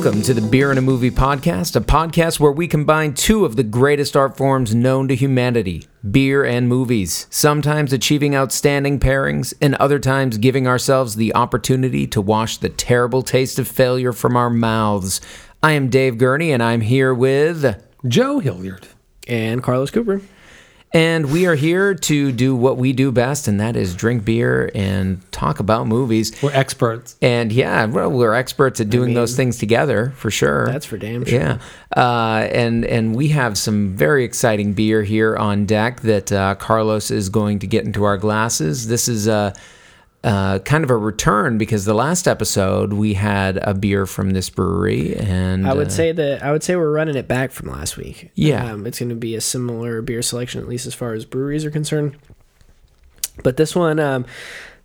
Welcome to the Beer and a Movie podcast, a podcast where we combine two of the greatest art forms known to humanity beer and movies, sometimes achieving outstanding pairings, and other times giving ourselves the opportunity to wash the terrible taste of failure from our mouths. I am Dave Gurney, and I'm here with. Joe Hilliard. and Carlos Cooper. And we are here to do what we do best, and that is drink beer and talk about movies. We're experts. And yeah, well, we're experts at doing those things together for sure. That's for damn sure. Yeah, uh, and and we have some very exciting beer here on deck that uh, Carlos is going to get into our glasses. This is a. Uh, kind of a return because the last episode we had a beer from this brewery and I would uh, say that I would say we're running it back from last week. Yeah. um, it's going to be a similar beer selection, at least as far as breweries are concerned. But this one, um,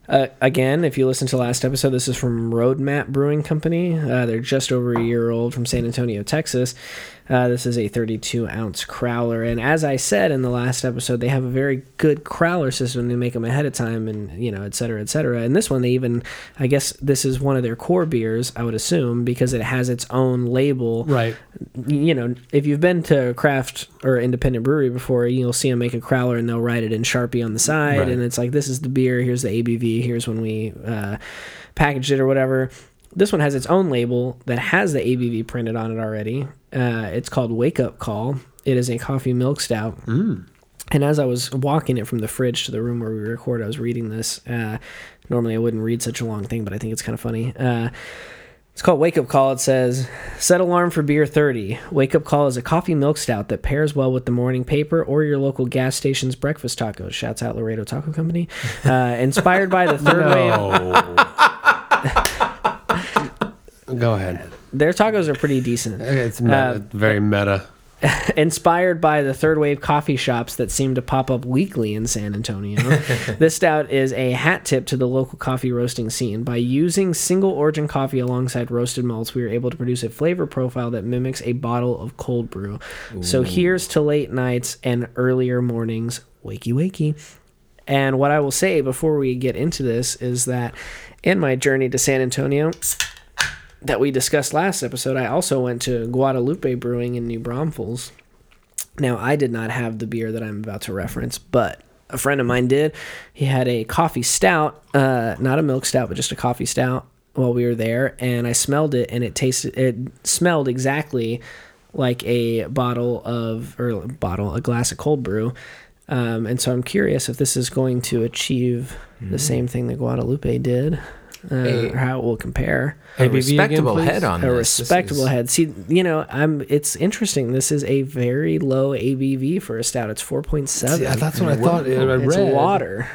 uh, again, if you listen to last episode, this is from Roadmap Brewing Company. Uh, they're just over a year old from San Antonio, Texas. Uh, this is a 32 ounce crowler, and as I said in the last episode, they have a very good crowler system. They make them ahead of time, and you know, et cetera, et cetera. And this one, they even, I guess, this is one of their core beers. I would assume because it has its own label Right. you know, if you've been to a craft or independent brewery before, you'll see them make a crowler and they'll write it in Sharpie on the side, Right. and it's like this is the beer, here's the ABV, here's when we uh, packaged it or whatever. This one has its own label that has the ABV printed on it already. Uh, it's called Wake Up Call. It is a coffee milk stout. And as I was walking it from the fridge to the room where we record, I was reading this. Uh, normally, I wouldn't read such a long thing, but I think it's kind of funny. Uh, it's called Wake Up Call. It says, Set alarm for beer 30. Wake Up Call is a coffee milk stout that pairs well with the morning paper or your local gas station's breakfast tacos. Shouts out Laredo Taco Company. Uh, inspired by the third wave. Go ahead. Their tacos are pretty decent. It's meta, Uh, very meta. Inspired by the third wave coffee shops that seem to pop up weekly in San Antonio, this stout is a hat tip to the local coffee roasting scene. By using single origin coffee alongside roasted malts, we are able to produce a flavor profile that mimics a bottle of cold brew. So here's to late nights and earlier mornings. Wakey, wakey. And what I will say before we get into this is that in my journey to San Antonio, that we discussed last episode, I also went to Guadalupe Brewing in New Braunfels. Now, I did not have the beer that I'm about to reference, but a friend of mine did. He had a coffee stout, uh, not a milk stout, but just a coffee stout while we were there, and I smelled it, and it tasted, it smelled exactly like a bottle of, or a bottle, a glass of cold brew. Um, and so I'm curious if this is going to achieve the same thing that Guadalupe did, uh, A- how it will compare a ABV respectable please? head on a this. This respectable is- head. See, you know, I'm. It's interesting. This is a very low ABV for a stout. It's four point seven. Yeah, that's what I thought. I It's water.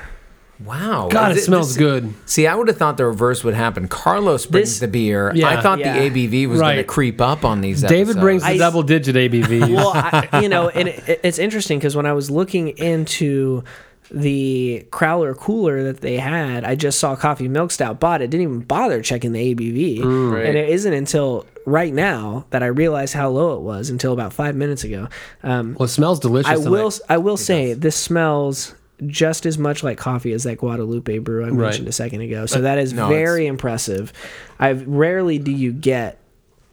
Wow, God, it This- smells this- good. See, I would have thought the reverse would happen. Carlos brings This- the beer. Yeah. I thought Yeah. the ABV was going to creep up on these. David episodes. brings the I- double digit ABV. Well, I, you know, and it, it's interesting because when I was looking into the Crowler cooler that they had, I just saw coffee milk stout bought it. Didn't even bother checking the ABV, right. and it isn't until right now that I realized how low it was. Until about five minutes ago. Um, well, it smells delicious. I and will. I will say this smells just as much like coffee as that Guadalupe brew I Right. mentioned a second ago. So that is no, very impressive. I've rarely do you get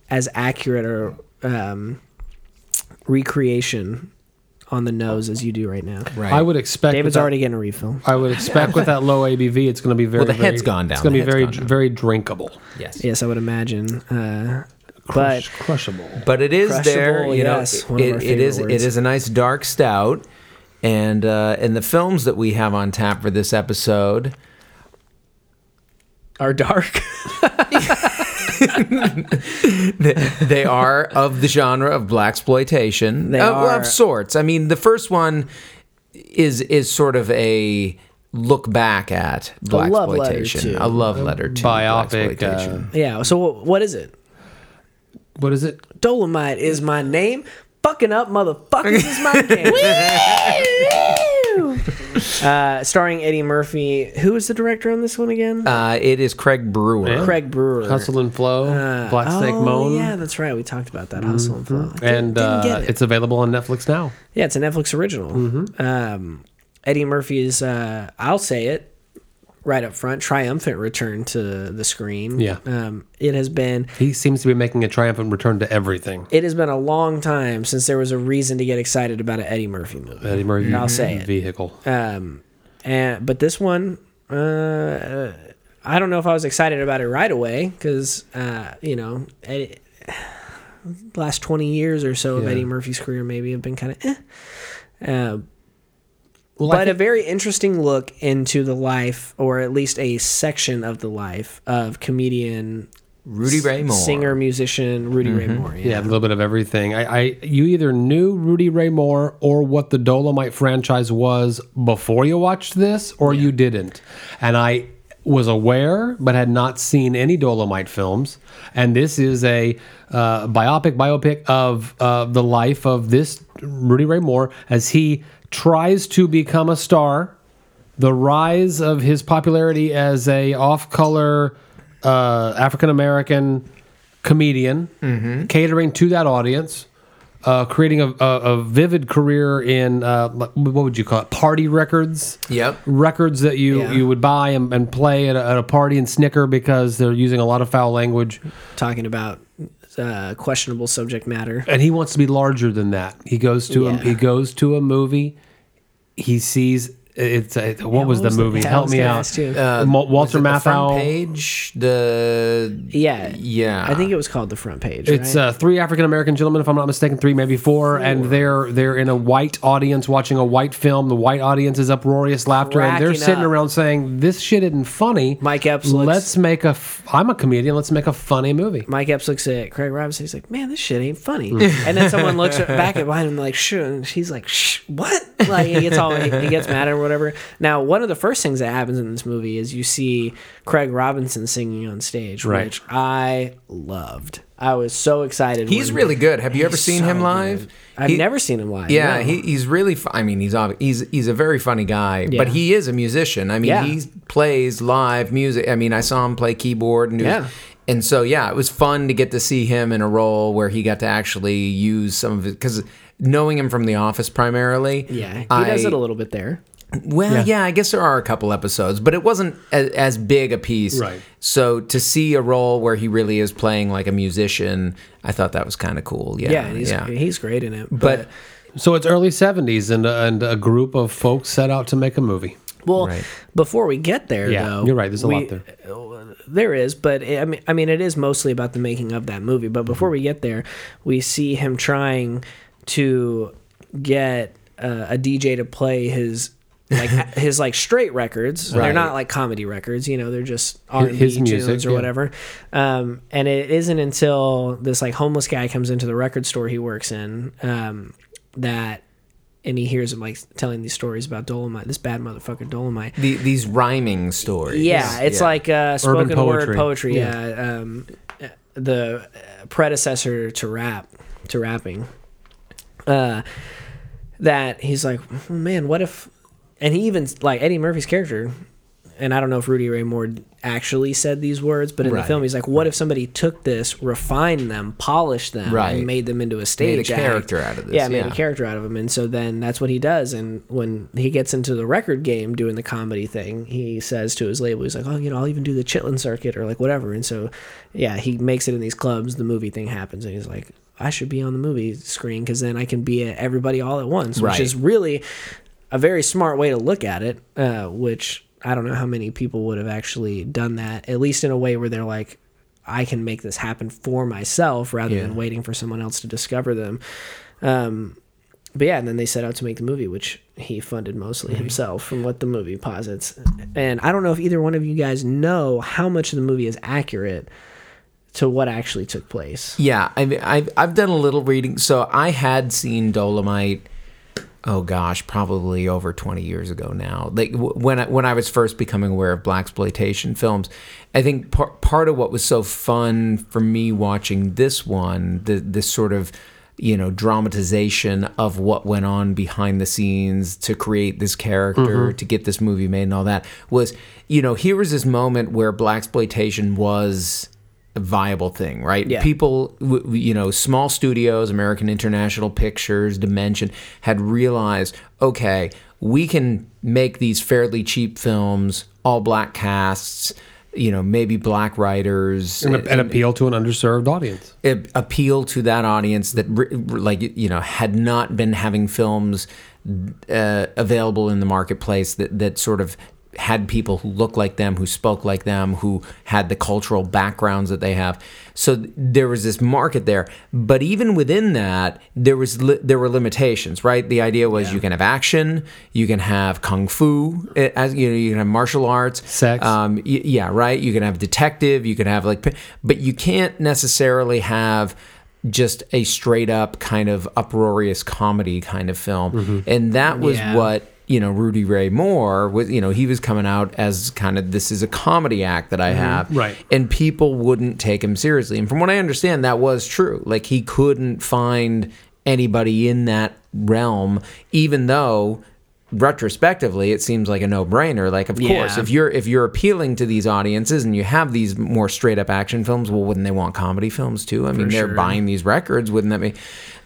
as accurate or um, recreation on the nose as you do right now. Right. I would expect. David's with that- already getting a refill. I would expect with that low ABV, it's going to be very. Well, the very- head's gone down. It's going The to be head's very, gone down. very drinkable. yes. Yes, I would imagine. Uh, Crush, but crushable. but it is Crushable, there. You know, yes, it, one of our it- it is favorite it words. is a nice dark stout, and uh, and the films that we have on tap for this episode. are dark. they, they are of the genre of black exploitation uh, of, of sorts. I mean, the first one is is sort of a look back at black exploitation, a love letter to biopic, uh, blaxploitation. yeah. So what is it? What is it? Dolomite is my name. Fucking up, motherfuckers is my game. Uh, starring Eddie Murphy. Who is the director on this one again? Uh, it is Craig Brewer. Yeah. Craig Brewer. Hustle and Flow, Uh, Black Snake oh, Moan, Yeah, that's right. We talked about that. Hustle and Flow. and Didn't uh, get it. it's available on Netflix now. yeah, it's a Netflix original. Um, Eddie Murphy's. Uh, I'll say it right up front, triumphant return to the screen. Yeah. Um, it has been He seems to be making a triumphant return to everything. it has been a long time since there was a reason to get excited about an Eddie Murphy movie. Eddie Murphy I'll say it. vehicle. Um, and but this one, uh, I don't know if I was excited about it right away because uh, you know, Eddie, last twenty years or so of Yeah. Eddie Murphy's career maybe have been kind of. Eh. Uh, Well, I but a very interesting look into the life, or at least a section of the life of comedian, Rudy Ray Moore. singer, musician Rudy Ray Moore. Yeah, a little bit of everything. I, I you either knew Rudy Ray Moore or what the Dolomite franchise was before you watched this, or you didn't. And I was aware, but had not seen any Dolomite films. And this is a uh, biopic, biopic of uh, the life of this Rudy Ray Moore as he tries to become a star the rise of his popularity as a off-color uh, African American comedian, catering to that audience, uh, creating a, a, a vivid career in uh, what would you call it? Party records. Yep. Records that you, Yeah. you would buy and, and play at a, at a party and snicker because they're using a lot of foul language. talking about uh, questionable subject matter. and he wants to be larger than that. He goes to a, he goes to a movie. He sees it's a, what was the movie? yeah, I Help me out. ask. Uh, Walter it the front Matthau. page. The Yeah, yeah. I think it was called the front page. It's right? uh, three African American gentlemen, if I'm not mistaken, three maybe four, and they're they're in a white audience watching a white film. The white audience is uproarious laughter, and they're sitting up. around saying, "This shit isn't funny." Mike Epps looks- Let's make a. F- I'm a comedian. Let's make a funny movie. Mike Epps looks at Craig Robinson. He's like, "Man, this shit ain't funny." Hmm. and then someone looks back at behind him like, "Shh," and he's like, "Shh, what?" Like he gets all he, he gets mad or whatever. Now, one of the first things that happens in this movie is you see Craig Robinson singing on stage, Right. which I loved. I was so excited. he's really good. Have you ever seen him live? good. I've He- never seen him live. Yeah, no. he, he's really. fu- I mean, he's he's he's a very funny guy, Yeah. but he is a musician. I mean, Yeah. he plays live music. I mean, I saw him play keyboard and he was- Yeah. and so yeah, it was fun to get to see him in a role where he got to actually use some of it because knowing him from The Office primarily. yeah, he I- does it a little bit there. Well, Yeah. yeah. I guess there are a couple episodes, but it wasn't as, as big a piece. Right. So to see a role where he really is playing like a musician, I thought that was kind of cool. Yeah, Yeah, he's yeah. he's great in it. But So it's early '70s, and and a group of folks set out to make a movie. Well, Right. before we get there, Yeah, though, you're right, there's a lot there. There is, but it, I mean, I mean, it is mostly about the making of that movie. But before we get there, we see him trying to get uh, a DJ to play his. Like his like straight records they're not like comedy records you know they're just r&b his tunes music, or yeah. whatever um, and it isn't until this like homeless guy comes into the record store he works in um, that and he hears him like telling these stories about dolomite this bad motherfucker dolomite The, these rhyming stories. yeah, it's like uh, spoken poetry. word poetry. Yeah. Yeah, um, the predecessor to rap, to rapping. Uh, that he's like, "Oh, man, what if? And he even like Eddie Murphy's character, and I don't know if Rudy Ray Moore actually said these words, but in Right. the film, he's like, what if somebody took this, refined them, polished them, Right. and made them into a stage act? character out of this, Yeah, made a character out of him, and so then that's what he does. And when he gets into the record game doing the comedy thing, he says to his label, he's like, "Oh, you know, I'll even do the Chitlin circuit or like whatever." And so, yeah, he makes it in these clubs. The movie thing happens, and he's like, "I should be on the movie screen because then I can be at everybody all at once," which Right. is really a very smart way to look at it. Uh, which I don't know how many people would have actually done that, at least in a way where they're like. I can make this happen for myself rather Yeah. than waiting for someone else to discover them. Um, but yeah, and then they set out to make the movie, which he funded mostly himself, from what the movie posits. And I don't know if either one of you guys know how much of the movie is accurate to what actually took place. Yeah, I've, I've I've done a little reading. So I had seen Dolomite. Oh gosh, probably over twenty years ago now. Like when I, when I was first becoming aware of black exploitation films, I think par- part of what was so fun for me watching this one, the this sort of you know dramatization of what went on behind the scenes to create this character mm-hmm. to get this movie made and all that was you know here was this moment where black exploitation was viable thing, right? Yeah. People, w- w- you know, small studios, American International Pictures, Dimension, had realized, okay, we can make these fairly cheap films, all black casts, you know, maybe black writers, and, and appeal to an underserved audience. a- appeal to that audience that r- r- like you know had not been having films uh, available in the marketplace that that sort of had people who looked like them, who spoke like them, who had the cultural backgrounds that they have. So there was this market there, but even within that, there was li- there were limitations, right? The idea was you can have action, you can have kung fu, eh, as you know, you can have martial arts, Sex. um, y- yeah, right. You can have detective. You can have like, but you can't necessarily have just a straight up kind of uproarious comedy kind of film. And that was Yeah. what you know Rudy Ray Moore was. You know, he was coming out as kind of this is a comedy act that I mm-hmm. have, Right. And people wouldn't take him seriously. And from what I understand, that was true. Like he couldn't find anybody in that realm, even though retrospectively it seems like a no-brainer like of Yeah. course if you're if you're appealing to these audiences and you have these more straight up action films well wouldn't they want comedy films too i mean they're sure. buying these records wouldn't that be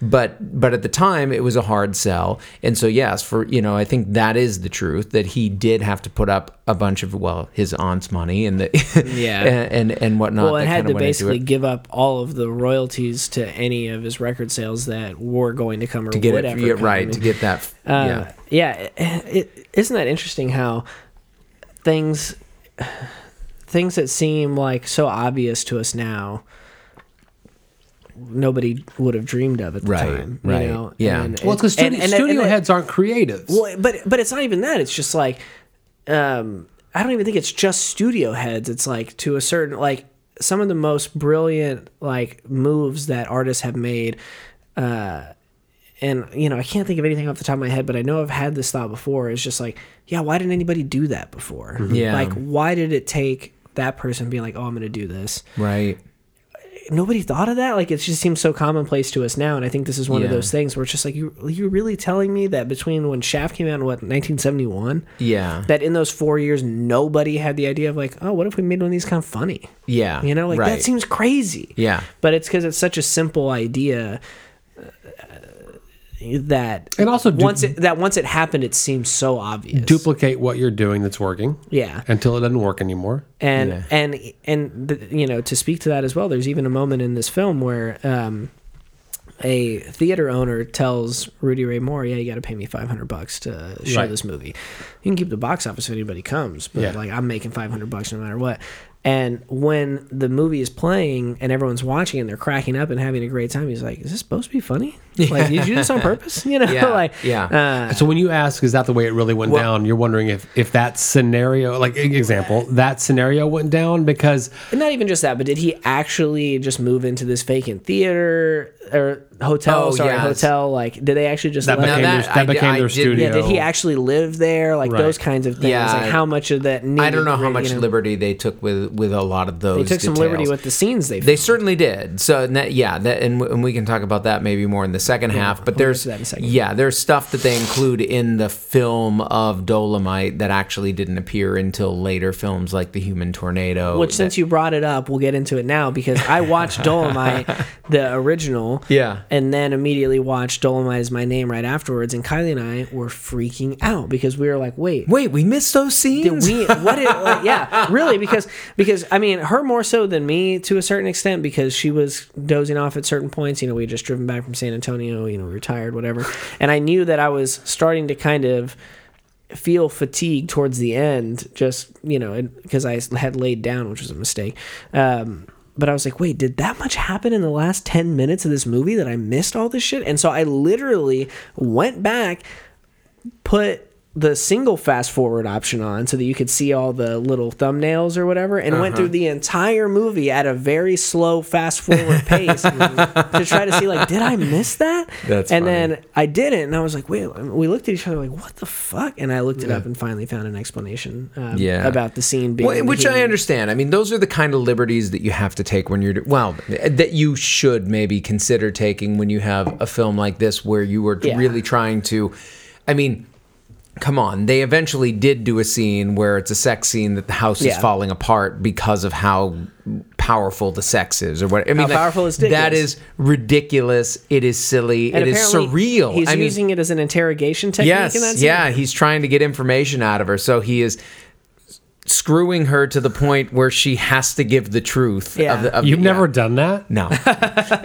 but but at the time it was a hard sell. And so yes for you know i think that is the truth that he did have to put up a bunch of well his aunt's money and the Yeah. and, and and whatnot well, it had to basically give up all of the royalties to any of his record sales that were going to come or to get it yeah, right to get that Uh, yeah. yeah, it, isn't that interesting how things things that seem like so obvious to us now nobody would have dreamed of at the Right, time you right, know? yeah. And- Well, because and- studio, and- studio and- heads aren't creatives. well, but but it's not even that. It's just like um, I don't even think it's just studio heads. It's like to a certain like some of the most brilliant like moves that artists have made. Uh, and you know, I can't think of anything off the top of my head, but I know I've had this thought before. It's just like, yeah, why didn't anybody do that before? Yeah. like why did it take that person being like, oh, I'm going to do this? right nobody thought of that. Like it just seems so commonplace to us now, and I think this is one of those things where it's just like you you're really telling me that between when Shaft came out in what 1971, yeah that in those four years nobody had the idea of like, oh, what if we made one of these kind of funny? yeah You know, like right. that seems crazy. yeah But it's because it's such a simple idea. That And also du- once it that once it happened, it seems so obvious. Duplicate what you're doing that's working yeah, until it doesn't work anymore. and Yeah. and and the, you know to speak to that as well there's even a moment in this film where um, a theater owner tells rudy ray moore yeah you got to pay me 500 bucks to show Right. this movie you can keep the box office if anybody comes but Yeah. like i'm making 500 bucks no matter what and when the movie is playing and everyone's watching and they're cracking up and having a great time he's like is this supposed to be funny like did you do this on purpose you know Yeah, like yeah. uh, So when you ask, is that the way it really went down? You're wondering if if that scenario, like example, that scenario went down because And not even just that, but did he actually just move into this vacant theater or hotel? Oh, sorry, yes. hotel. Like, did they actually just that let became that- their, that I did- became I their did- studio. Yeah, did he actually live there? Like Right. those kinds of things. Yeah. like how much of that? I don't know how much you know? liberty they took with with a lot of those. They took some liberty with the scenes they. They certainly did. So that, yeah, that, and, w- and we can talk about that maybe more in the second half. But there's that in a second. yeah, there's stuff that they include in the film of Dolomite that actually didn't appear until later films like The Human Tornado. Which, since you brought it up, we'll get into it now because I watched Dolomite, the original, Yeah. and then immediately watched Dolomite is my name right afterwards, and Kylie and I were freaking out because we were like, "Wait, wait, we missed those did scenes. we what did like, yeah really because because i mean her more so than me to a certain extent because she was dozing off at certain points you know we had just driven back from san antonio you know retired, whatever and i knew that i was starting to kind of feel fatigued towards the end just you know because i had laid down which was a mistake um but I was like, wait, did that much happen in the last 10 minutes of this movie that I missed all this shit? And so I literally went back, put the single fast forward option on so that you could see all the little thumbnails or whatever and Uh-huh. went through the entire movie at a very slow fast forward pace to try to see like did I miss that? That's and funny. then I didn't and I was like wait we looked at each other like what the fuck and I looked it up and finally found an explanation um, Yeah. about the scene being Well, which I understand. I mean, those are the kind of liberties that you have to take when you're well, that you should maybe consider taking when you have a film like this where you were Yeah. really trying to. I mean, come on. They eventually did do a scene where it's a sex scene that the house is falling apart because of how powerful the sex is, or what. I mean, like, powerful dick that is. is ridiculous. It is silly. And it is surreal. He's I mean, using it as an interrogation technique. yes, in that scene. yeah. He's trying to get information out of her, so he is screwing her to the point where she has to give the truth. Yeah. Of the, of You've the- never yeah. done that? No,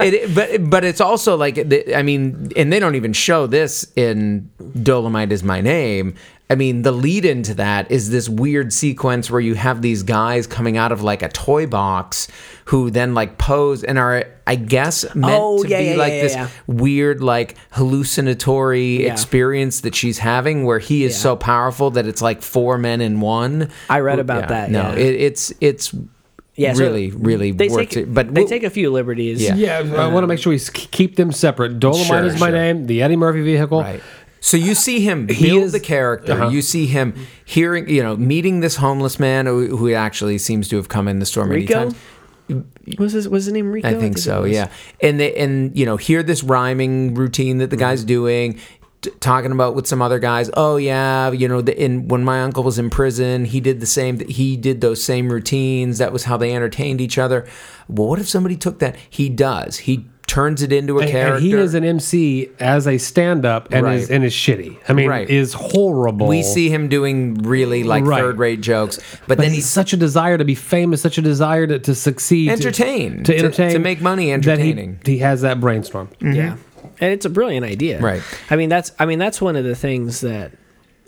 it, but but it's also like I mean, and they don't even show this in Dolomite is my name. I mean, the lead into that is this weird sequence where you have these guys coming out of like a toy box who then like pose and are, I guess, meant Oh, to yeah, be yeah, like yeah, this yeah. weird, like hallucinatory Yeah. experience that she's having where he is Yeah. so powerful that it's like four men in one. I read about that, No, yeah. it, it's it's Yeah, so really really They worth take, it. But they we'll- take a few liberties. Yeah. Yeah, I want to make sure we keep them separate. Dolomite Sure, is my sure. name. The Eddie Murphy vehicle. Right. So you see him build is- the character. Uh-huh. You see him hearing, you know, meeting this homeless man who, who actually seems to have come in the store many Rico? times. Was his was his name Rico? I think it so. Yeah, and they and you know hear this rhyming routine that the guy's Mm-hmm. doing. Talking about with some other guys, oh yeah, you know, the, in when my uncle was in prison, he did the same. He did those same routines. That was how they entertained each other. Well, what if somebody took that? He does. He turns it into a And, character. and he is an MC as a stand-up and is Right. and is shitty. I mean, Right. is horrible. we see him doing really like Right. third rate jokes, but, but then he's he's such a desire to be famous, such a desire to, to succeed, Entertain. to, To- entertain, to make money that he- entertaining. He, has that brainstorm. Mm-hmm. Yeah, and it's a brilliant idea. Right. I mean, that's I mean that's one of the things that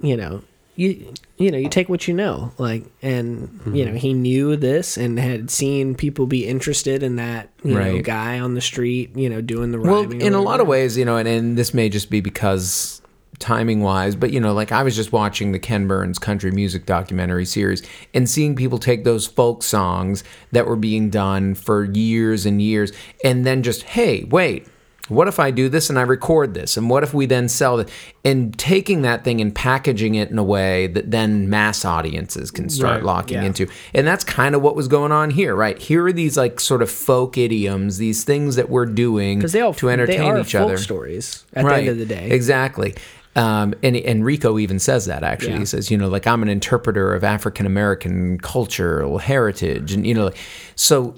you know you you know you take what you know like and you Mm-hmm. know he knew this and had seen people be interested in that you know guy on the street you know doing the well, in a lot of ways, you know, and, and this may just be because timing wise, but you know, like I was just watching the Ken Burns country music documentary series and seeing people take those folk songs that were being done for years and years and then just, hey, wait. What if I do this and I record this? And what if we then sell it? And taking that thing and packaging it in a way that then mass audiences can start Right, locking yeah. into. And that's kind of what was going on here, right? Here are these like sort of folk idioms, these things that we're doing they all to entertain they are each folk other. stories at the end of the day. Exactly. Um, and, and Rico even says that actually. Yeah. He says, you know, like I'm an interpreter of African American cultural heritage. And, you know, like, so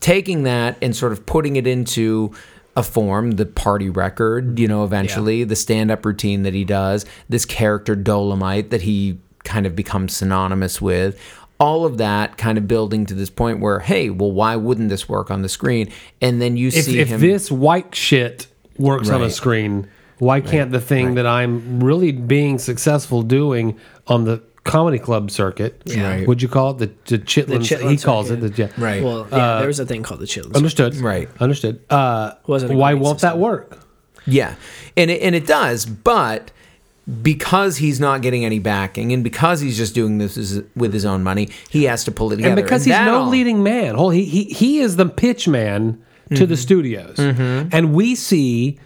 taking that and sort of putting it into a form, the party record, you know, eventually, the stand up routine that he does, this character Dolomite that he kind of becomes synonymous with. All of that kind of building to this point where, hey, well, why wouldn't this work on the screen? And then you If, see if him. this white shit works on a screen, why can't the thing that I'm really being successful doing on the comedy club circuit? Yeah. Right. Would you call it the, the Chitlin? Chitlin he calls circuit. it the yeah. Right. Well, yeah, there was a thing called the Chitlins. Understood. Right. Understood. Uh, Wasn't why won't system. that work? Yeah, and it, and it does, but because he's not getting any backing, and because he's just doing this with his own money, he has to pull it together. And because he's no all- leading man, Hold- he he he is the pitch man to Mm-hmm. the studios, and we see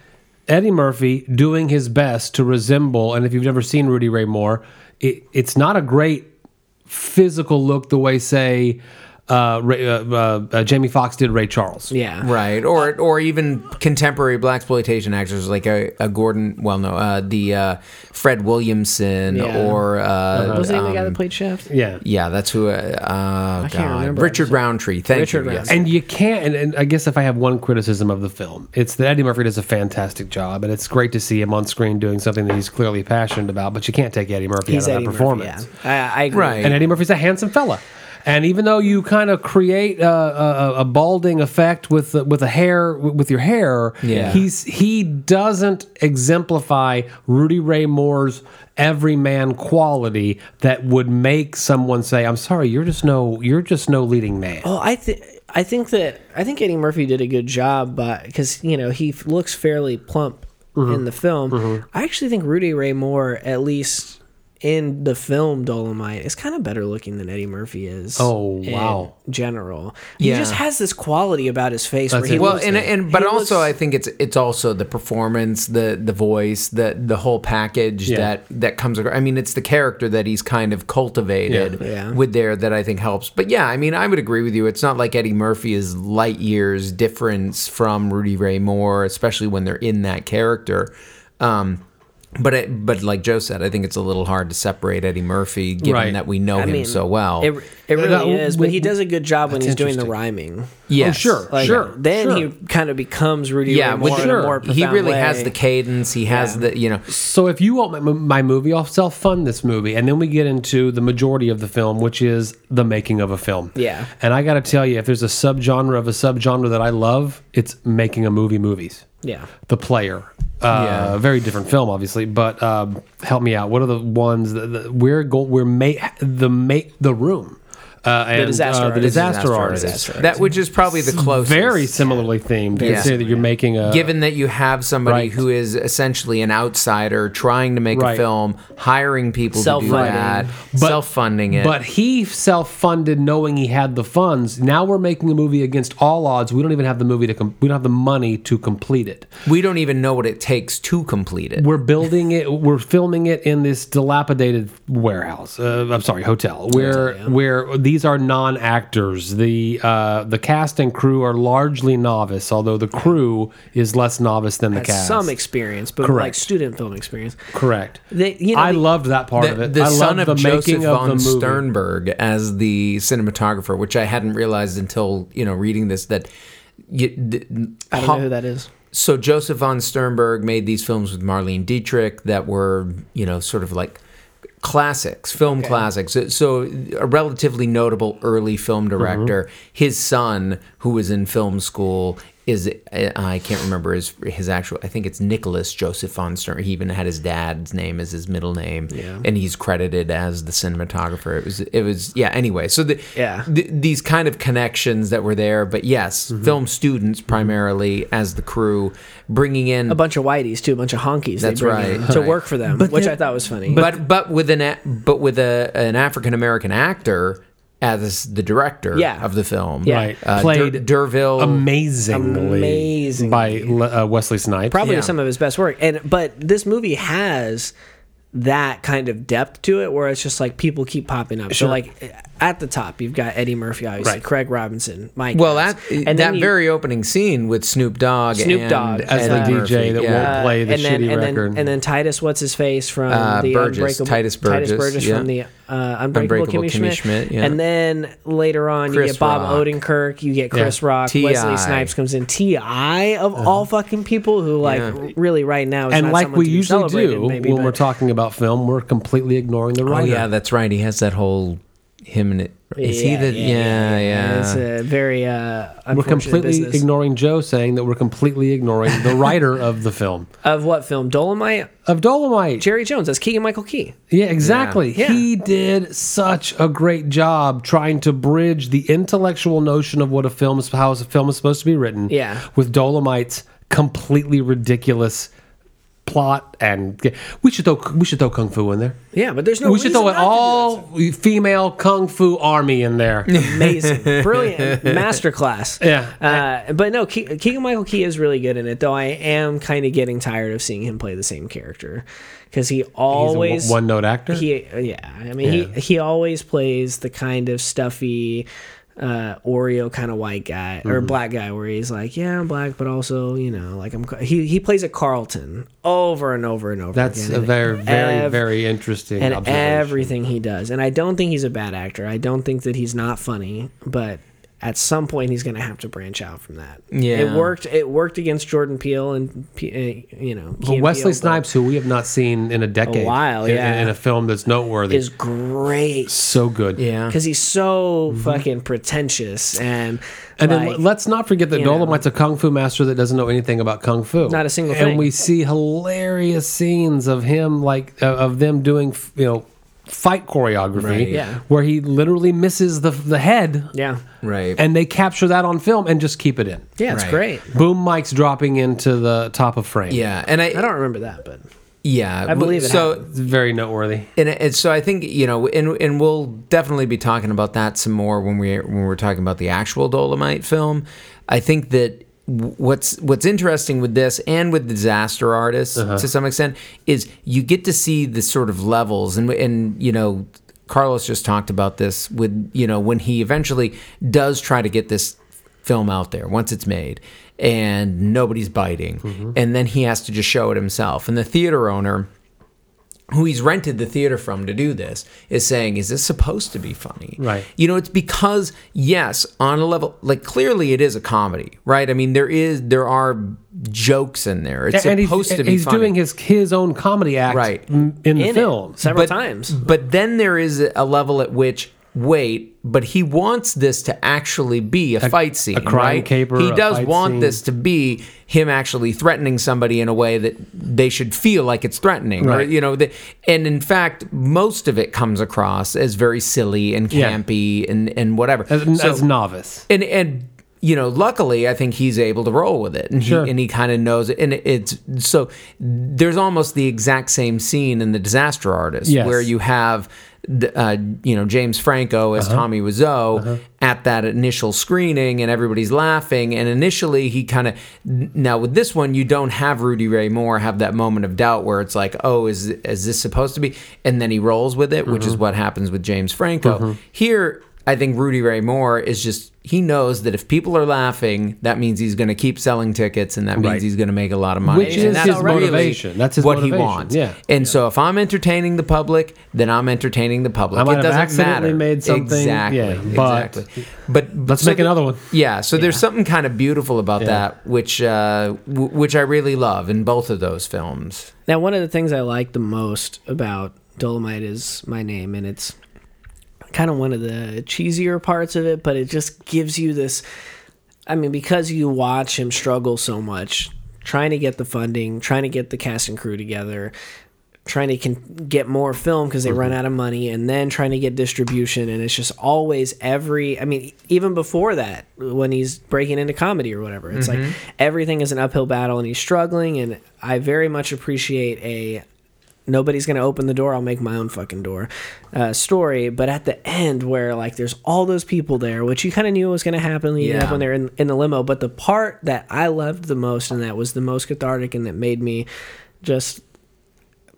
Eddie Murphy doing his best to resemble. And if you've never seen Rudy Ray Moore, it, it's not a great physical look the way say uh, Ray, uh, uh, uh, Jamie Foxx did Ray Charles. yeah, right, or or even contemporary black exploitation actors like a, a Gordon, well, no, uh, the uh, Fred Williamson, Yeah. or uh, What was the name the guy um, that played Shaft? Yeah. yeah, that's who. Uh, oh, can't God. remember. Richard Roundtree. Thank Richard you. Yes. And you can't, and, and I guess if I have one criticism of the film, it's that Eddie Murphy does a fantastic job, and it's great to see him on screen doing something that he's clearly passionate about. But you can't take Eddie Murphy He's out of Eddie that Murphy. performance. Yeah, I, I agree. Right. And Eddie Murphy's a handsome fella. And even though you kind of create a, a, a balding effect with with a hair with your hair, Yeah. he's he doesn't exemplify Rudy Ray Moore's everyman quality that would make someone say, "I'm sorry, you're just no you're just no leading man." Oh, I think I think that I think Eddie Murphy did a good job, but because you know he f- looks fairly plump Mm-hmm. in the film, I actually think Rudy Ray Moore, at least in the film Dolomite, is kind of better looking than Eddie Murphy is. Oh, in wow. General, he just has this quality about his face That's where he it. well, looks, and and but he also looks- I think it's it's also the performance, the the voice, the the whole package Yeah. that that comes. across. I mean, it's the character that he's kind of cultivated Yeah. Yeah. with there that I think helps. But yeah, I mean, I would agree with you. It's not like Eddie Murphy is light years difference from Rudy Ray Moore, especially when they're in that character. Um, but it, but like Joe said, I think it's a little hard to separate Eddie Murphy, given Right. that we know I him mean, so well. It, it really that- is, but he does a good job when he's doing the interesting. rhyming. Oh, yes. Oh, sure, Like, sure. Then sure. he kind of becomes Rudy Yeah, Ray with Moore in sure. a more he profound really way. has the cadence. He has Yeah. the you know. So if you want my, my movie, I'll self fund this movie, and then we get into the majority of the film, which is the making of a film. Yeah. And I got to tell you, if there's a subgenre of a subgenre that I love, it's making a movie movies. Yeah. The Player. Uh, Yeah. Very different film, obviously, but um, help me out. What are the ones that, that we're go, we're ma- the make the room, uh, and Disaster uh, the disaster, Disaster artist. Disaster That which is probably the closest. Very similarly themed. You Yeah. say that you're making a Given that you have somebody Right. who is essentially an outsider trying to make Right. a film, hiring people to do Self-funding. that, But- self-funding it. But he self-funded, knowing he had the funds. Now we're making a movie against all odds. We don't even have the movie to. Com- we don't have the money to complete it. we don't even know what it takes to complete it. We're building it. We're filming it in this dilapidated warehouse. Uh, I'm sorry, hotel. Where where these are non-actors. The uh, the cast and crew are largely novice, although the crew is less novice than the Has cast. some experience, but like Correct. student film experience. Correct. They, you know, I the- loved that part of it. the I son loved of the Josef making of von the movie. Sternberg as the cinematographer, which I hadn't realized until you know reading this that. You, d- I don't know who that is. so Josef von Sternberg made these films with Marlene Dietrich that were, you know, sort of like classics, film classics. So- So a relatively notable early film mm-hmm. director. His son, who was in film school, is uh, I can't remember his his actual. I think it's Nicholas Josef von Stern. He even had his dad's name as his middle name, Yeah. and he's credited as the cinematographer. It was it was yeah. Anyway, so the, Yeah. th- these kind of connections that were there, but yes, Mm-hmm. film students primarily as the crew, bringing in A bunch of whiteys too, a bunch of honkies. That's they bring in right. to Right. work for them, But which then- I thought was funny. but but with an but with a an African American actor as the director Yeah. of the film, Yeah. Right. Uh, Played Dur- D'Urville. amazingly, Amazingly. by uh, Wesley Snipes. probably Yeah. some of his best work. And but this movie has that kind of depth to it where it's just like people keep popping up. So like at the top you've got Eddie Murphy, obviously, Right. Craig Robinson, Mike. well, Epps. that and that you- very opening scene with Snoop Dogg, Snoop and Dogg as the Eddie DJ Murphy, that yeah. won't play the and then, shitty and record. Then, and then Tituss, what's his face from Uh, the Burgess, Unbreakable Tituss Burgess, yeah. from the uh, Unbreakable, Unbreakable Kimmy, Kimmy Schmidt. Schmidt, yeah. And then later on, you get Bob Rock. Odenkirk, you get Chris Yeah. Rock, T.I. Wesley Snipes comes in. T.I. of all fucking people who like Yeah. really right now is and not like we usually do maybe, when but- we're talking about film, we're completely ignoring the writer. Oh yeah, that's right. He has that whole him and it. Is he the? Yeah, yeah. It's a very uh, we're completely business. ignoring Joe saying that we're completely ignoring the writer of the film of what film? Dolomite. of Dolomite. Jerry Jones. That's Keegan Michael Key. Yeah, exactly. Yeah. He did such a great job trying to bridge the intellectual notion of what a film is, how a film is supposed to be written, Yeah. with Dolomite's completely ridiculous plot. And we should throw we should throw kung fu in there. Yeah, but there's no. we should throw an not to do that all female kung fu army in there. amazing, brilliant masterclass. Yeah. Uh, but no, Ke- Keegan Michael Key is really good in it. Though I am kind of getting tired of seeing him play the same character because he always one note actor. He yeah, I mean Yeah. he he always plays the kind of stuffy. Uh, Oreo kind of white guy or Mm-hmm. black guy where he's like, yeah, I'm black, but also, you know, like I'm. He he plays a Carlton over and over and over. That's again. a very very ev- very interesting and everything he does. And I don't think he's a bad actor. I don't think that he's not funny, but at some point he's going to have to branch out from that. Yeah. it worked. It worked against Jordan Peele and uh, you know, Key Well, and Wesley Peele, but Snipes, who we have not seen in a decade, a while, in- yeah. in, a film that's noteworthy, is great so good. yeah. because he's so fucking pretentious and And like, then let's not forget that you know. Dolomite's a kung fu master that doesn't know anything about kung fu. Not a single And thing. And we see hilarious scenes of him, like uh, of them doing, you know, fight choreography, Right. Yeah. where he literally misses the the head, yeah, Right. and they capture that on film and just keep it in. yeah, it's Right. great. Boom mics dropping into the top of frame. yeah, and I, I don't remember that, but yeah, I believe it So happened. It's very noteworthy. and, uh, and so I think you know, and and we'll definitely be talking about that some more when we when we're talking about the actual Dolomite film. I think that w- what's what's interesting with this and with Disaster Artist uh-huh. to some extent is you get to see the sort of levels. And and you know. Carlos just talked about this with you know when he eventually does try to get this film out there once it's made and nobody's biting. Mm-hmm. And then he has to just show it himself. And the theater owner who he's rented the theater from to do this is saying is this supposed to be funny Right. you know it's because yes on a level like clearly it is a comedy right i mean there is there are jokes in there it's and he's, supposed to be he's funny. doing his his own comedy act Right. in the In it, film. several but, times. But then there is a level at which wait, but he wants this to actually be a, fight scene, crime right? caper, he a does want scene. this to be him actually threatening somebody in a way that they should feel like it's threatening, or Right. you know. The, and in fact, most of it comes across as very silly and Yeah. campy and and whatever. as, So- as novice. and and you know luckily i think he's able to roll with it and Sure. he and he kind of knows it and it's so there's almost the exact same scene in the disaster artist Yes. where you have uh, you know James Franco as uh-huh. Tommy Wiseau uh-huh. at that initial screening, and everybody's laughing. And initially, he kind of now with this one, you don't have Rudy Ray Moore have that moment of doubt where it's like, oh, is is this supposed to be? And then he rolls with it, which is mm-hmm. what happens with James Franco. Mm-hmm. Here, I think Rudy Ray Moore is just he knows that if people are laughing, that means he's going to keep selling tickets, and that means Right. he's going to make a lot of money. Which And is that's his really motivation. That's his what he wants. Yeah. And so if I'm entertaining the public, then I'm entertaining the public. I might it doesn't accidentally matter. made something- Exactly. yeah, but- exactly. But Let's make another one. Yeah. So there's something kind of beautiful about Yeah. that, which uh, w- which I really love in both of those films. Now, one of the things I like the most about Dolomite is my name, and it's kind of one of the cheesier parts of it, but it just gives you this. I mean, because you watch him struggle so much, trying to get the funding, trying to get the cast and crew together, trying to con- get more film because they mm-hmm. run out of money, and then trying to get distribution, and it's just always every. I mean, even before that, when he's breaking into comedy or whatever, it's like mm-hmm. everything is an uphill battle, and he's struggling. And I very much appreciate a nobody's gonna open the door i'll make my own fucking door uh, story but at the end where like there's all those people there which you kind of knew was gonna happen Yeah. up when they're in, in the limo but the part that i loved the most and that was the most cathartic and that made me just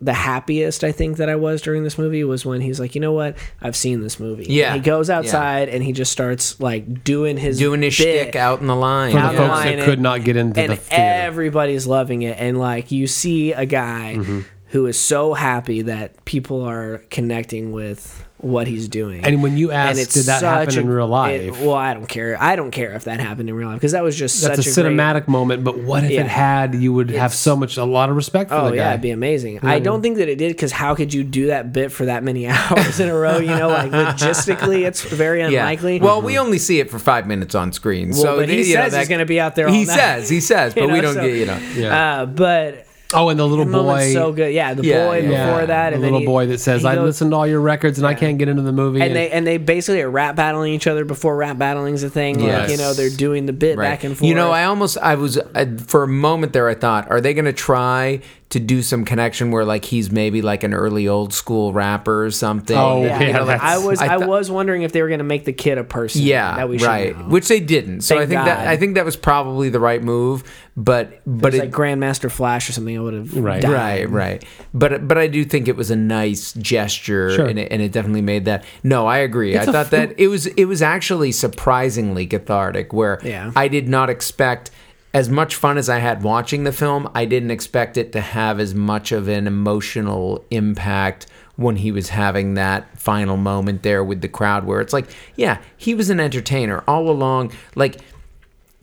the happiest I think that I was during this movie was when he's like, you know what, I've seen this movie. Yeah. he goes Yeah. outside and he just starts like doing his Doing his bit shtick out in the line. For the Yeah. folks line that could not get into and the theater. everybody's loving it and like you see a guy Mm-hmm. Who is so happy that people are connecting with what he's doing And when you asked, did that happen such in real it- life? well i don't care i don't care if that happened in real life because that was just That's a, such a, great- cinematic moment, but what if Yeah. it had? You would have so much, a lot of respect for Oh the yeah, guy. it'd be amazing. I don't think that it did because how could you do that bit for that many hours in a row? You know, like logistically, it's very Yeah. unlikely. Well, we only see it for five minutes on screen. so but he you know, says that- he's gonna be out there all He night. says, he says, but You we don't so- get, you know. Yeah. uh, but oh, and the little the boy, so good. Yeah, the Yeah, boy yeah, before yeah. that, the and then little he- boy that says, he "I goes- listened to all your records and I can't get into the movie." and they and they basically are rap battling each other before rap battling's a thing. Like you know, they're doing the bit Right. back and forth. You know, I almost, I was, I, for a moment there, I thought, are they going to try to do some connection where, like, he's maybe like an early old school rapper or something? Oh, yeah, yeah, you know, like, I was I I, was wondering if they were going to make the kid a person. Yeah, that we right. know. Which they didn't. So I Thank think that I think that was probably the right move. But but It's it, like Grandmaster Flash or something. I would have Right. died. Right, right. But but I do think it was a nice gesture, Sure. and, it, and it definitely made that. No, I agree. It's I thought that it was it was actually surprisingly cathartic. Where Yeah. I did not expect as much fun as I had watching the film. I didn't expect it to have as much of an emotional impact when he was having that final moment there with the crowd, where it's like, yeah, he was an entertainer all along. Like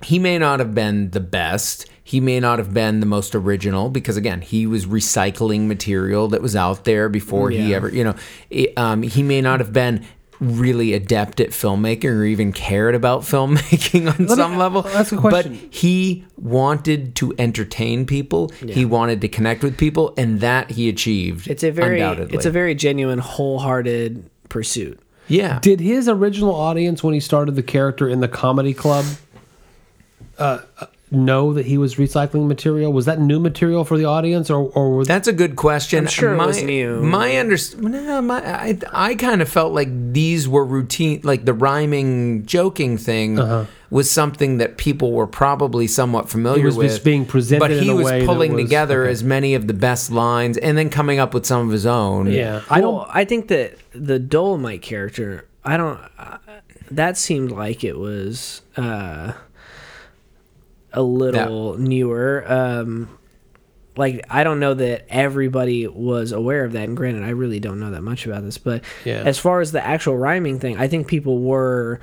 he may not have been the best. He may not have been the most original because again, he was recycling material that was out there before he ever, you know, it- um, he may not have been really adept at filmmaking or even cared about filmmaking on me- some level. that's a question. But he wanted to entertain people. He wanted to connect with people, and that he achieved. It's a very undoubtedly. it's a very genuine, wholehearted pursuit. yeah. Did his original audience, when he started the character in the comedy club, uh, uh, know that he was recycling material? Was that new material for the audience, or or was That's a good question. I'm sure it my, was new. My underst- no, my I, I kind of felt like these were routine, like the rhyming, joking thing was something that people were probably somewhat familiar Uh-huh. was with. just being presented but he in a was way pulling was- together okay. as many of the best lines and then coming up with some of his own. yeah? I well, don't. I think that the Dolomite character, I don't. Uh, that seemed like it was uh, a little newer. Um, like I don't know that everybody was aware of that. And granted, I really don't know that much about this, but Yeah. as far as the actual rhyming thing, I think people were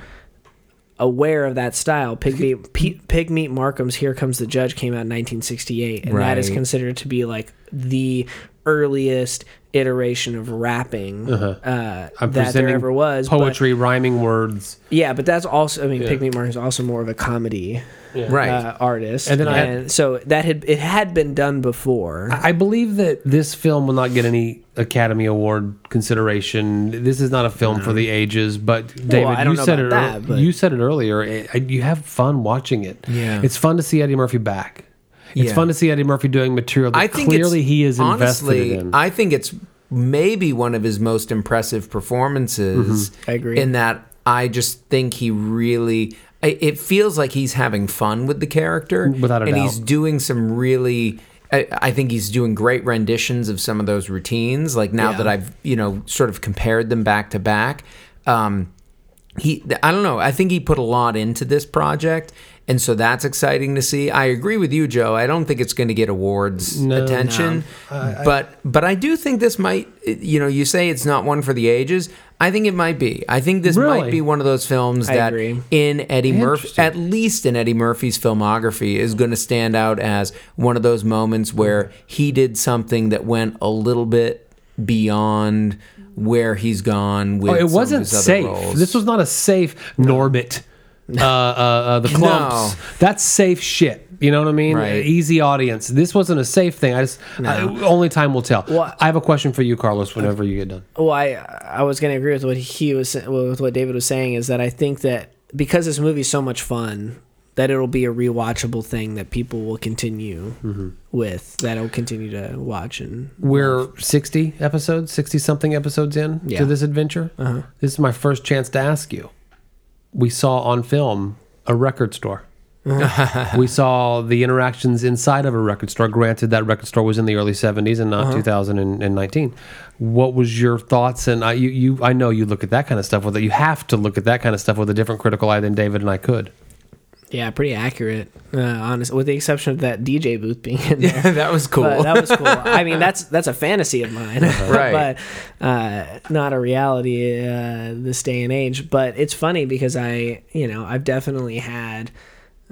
aware of that style. Pigmeat, P- Pigmeat Markham's "Here Comes the Judge" came out in 1968, and that is considered to be like the earliest iteration of rapping uh, Uh-huh. I'm that there ever was. but- Poetry, rhyming words. yeah, but that's also. I mean, Yeah. Pigmeat Markham's also more of a comedy Right. uh, artist, And then I had- so that had it had been done before. I believe that this film will not get any Academy Award consideration. This is not a film for the ages. But David, don't you said it. that, You said it earlier. It- you have fun watching it. Yeah. it's fun to see Eddie Murphy back. It's Yeah. fun to see Eddie Murphy doing material that I think clearly he is invested honestly, in. I think it's maybe one of his most impressive performances. I agree. In that, I just think he really. I- It feels like he's having fun with the character, Without a and doubt. he's doing some really. I, I think he's doing great renditions of some of those routines. Like now Yeah. that I've you know sort of compared them back to back, um, he I don't know. I think he put a lot into this project. And so that's exciting to see. I agree with you, Joe. I don't think it's going to get awards No. attention, but but I do think this might. You know, you say it's not one for the ages. I think it might be. I think this Really? might be one of those films I that, agree. in Eddie Murphy, at least in Eddie Murphy's filmography, is going to stand out as one of those moments where he did something that went a little bit beyond where he's gone with. Oh, it wasn't safe. roles. This was not a safe Norbit. Uh, uh, uh, the clumps. No. That's safe shit. You know what I mean? Right. Easy audience. This wasn't a safe thing. I just I- only time will tell. Well- I have a question for you, Carlos. Whenever you get done. Well, I I was going to agree with what he was with what David was saying is that I think that because this movie's so much fun that it'll be a rewatchable thing that people will continue Mm-hmm. with that will continue to watch and We're sixty episodes, sixty something episodes in Yeah. to this adventure. Uh-huh. This is my first chance to ask you. We saw on film a record store. we saw the interactions inside of a record store. Granted, that record store was in the early '70s and not Uh-huh. 2019. What was your thoughts? And I, you, you, I know you look at that kind of stuff with it. You have to look at that kind of stuff with a different critical eye than David and I could. yeah, pretty accurate. Uh, honest, with the exception of that DJ booth being in there. Yeah, that was cool. But that was cool. I mean, that's that's a fantasy of mine, Right. but uh, not a reality uh, this day and age. But it's funny because I, you know, I've definitely had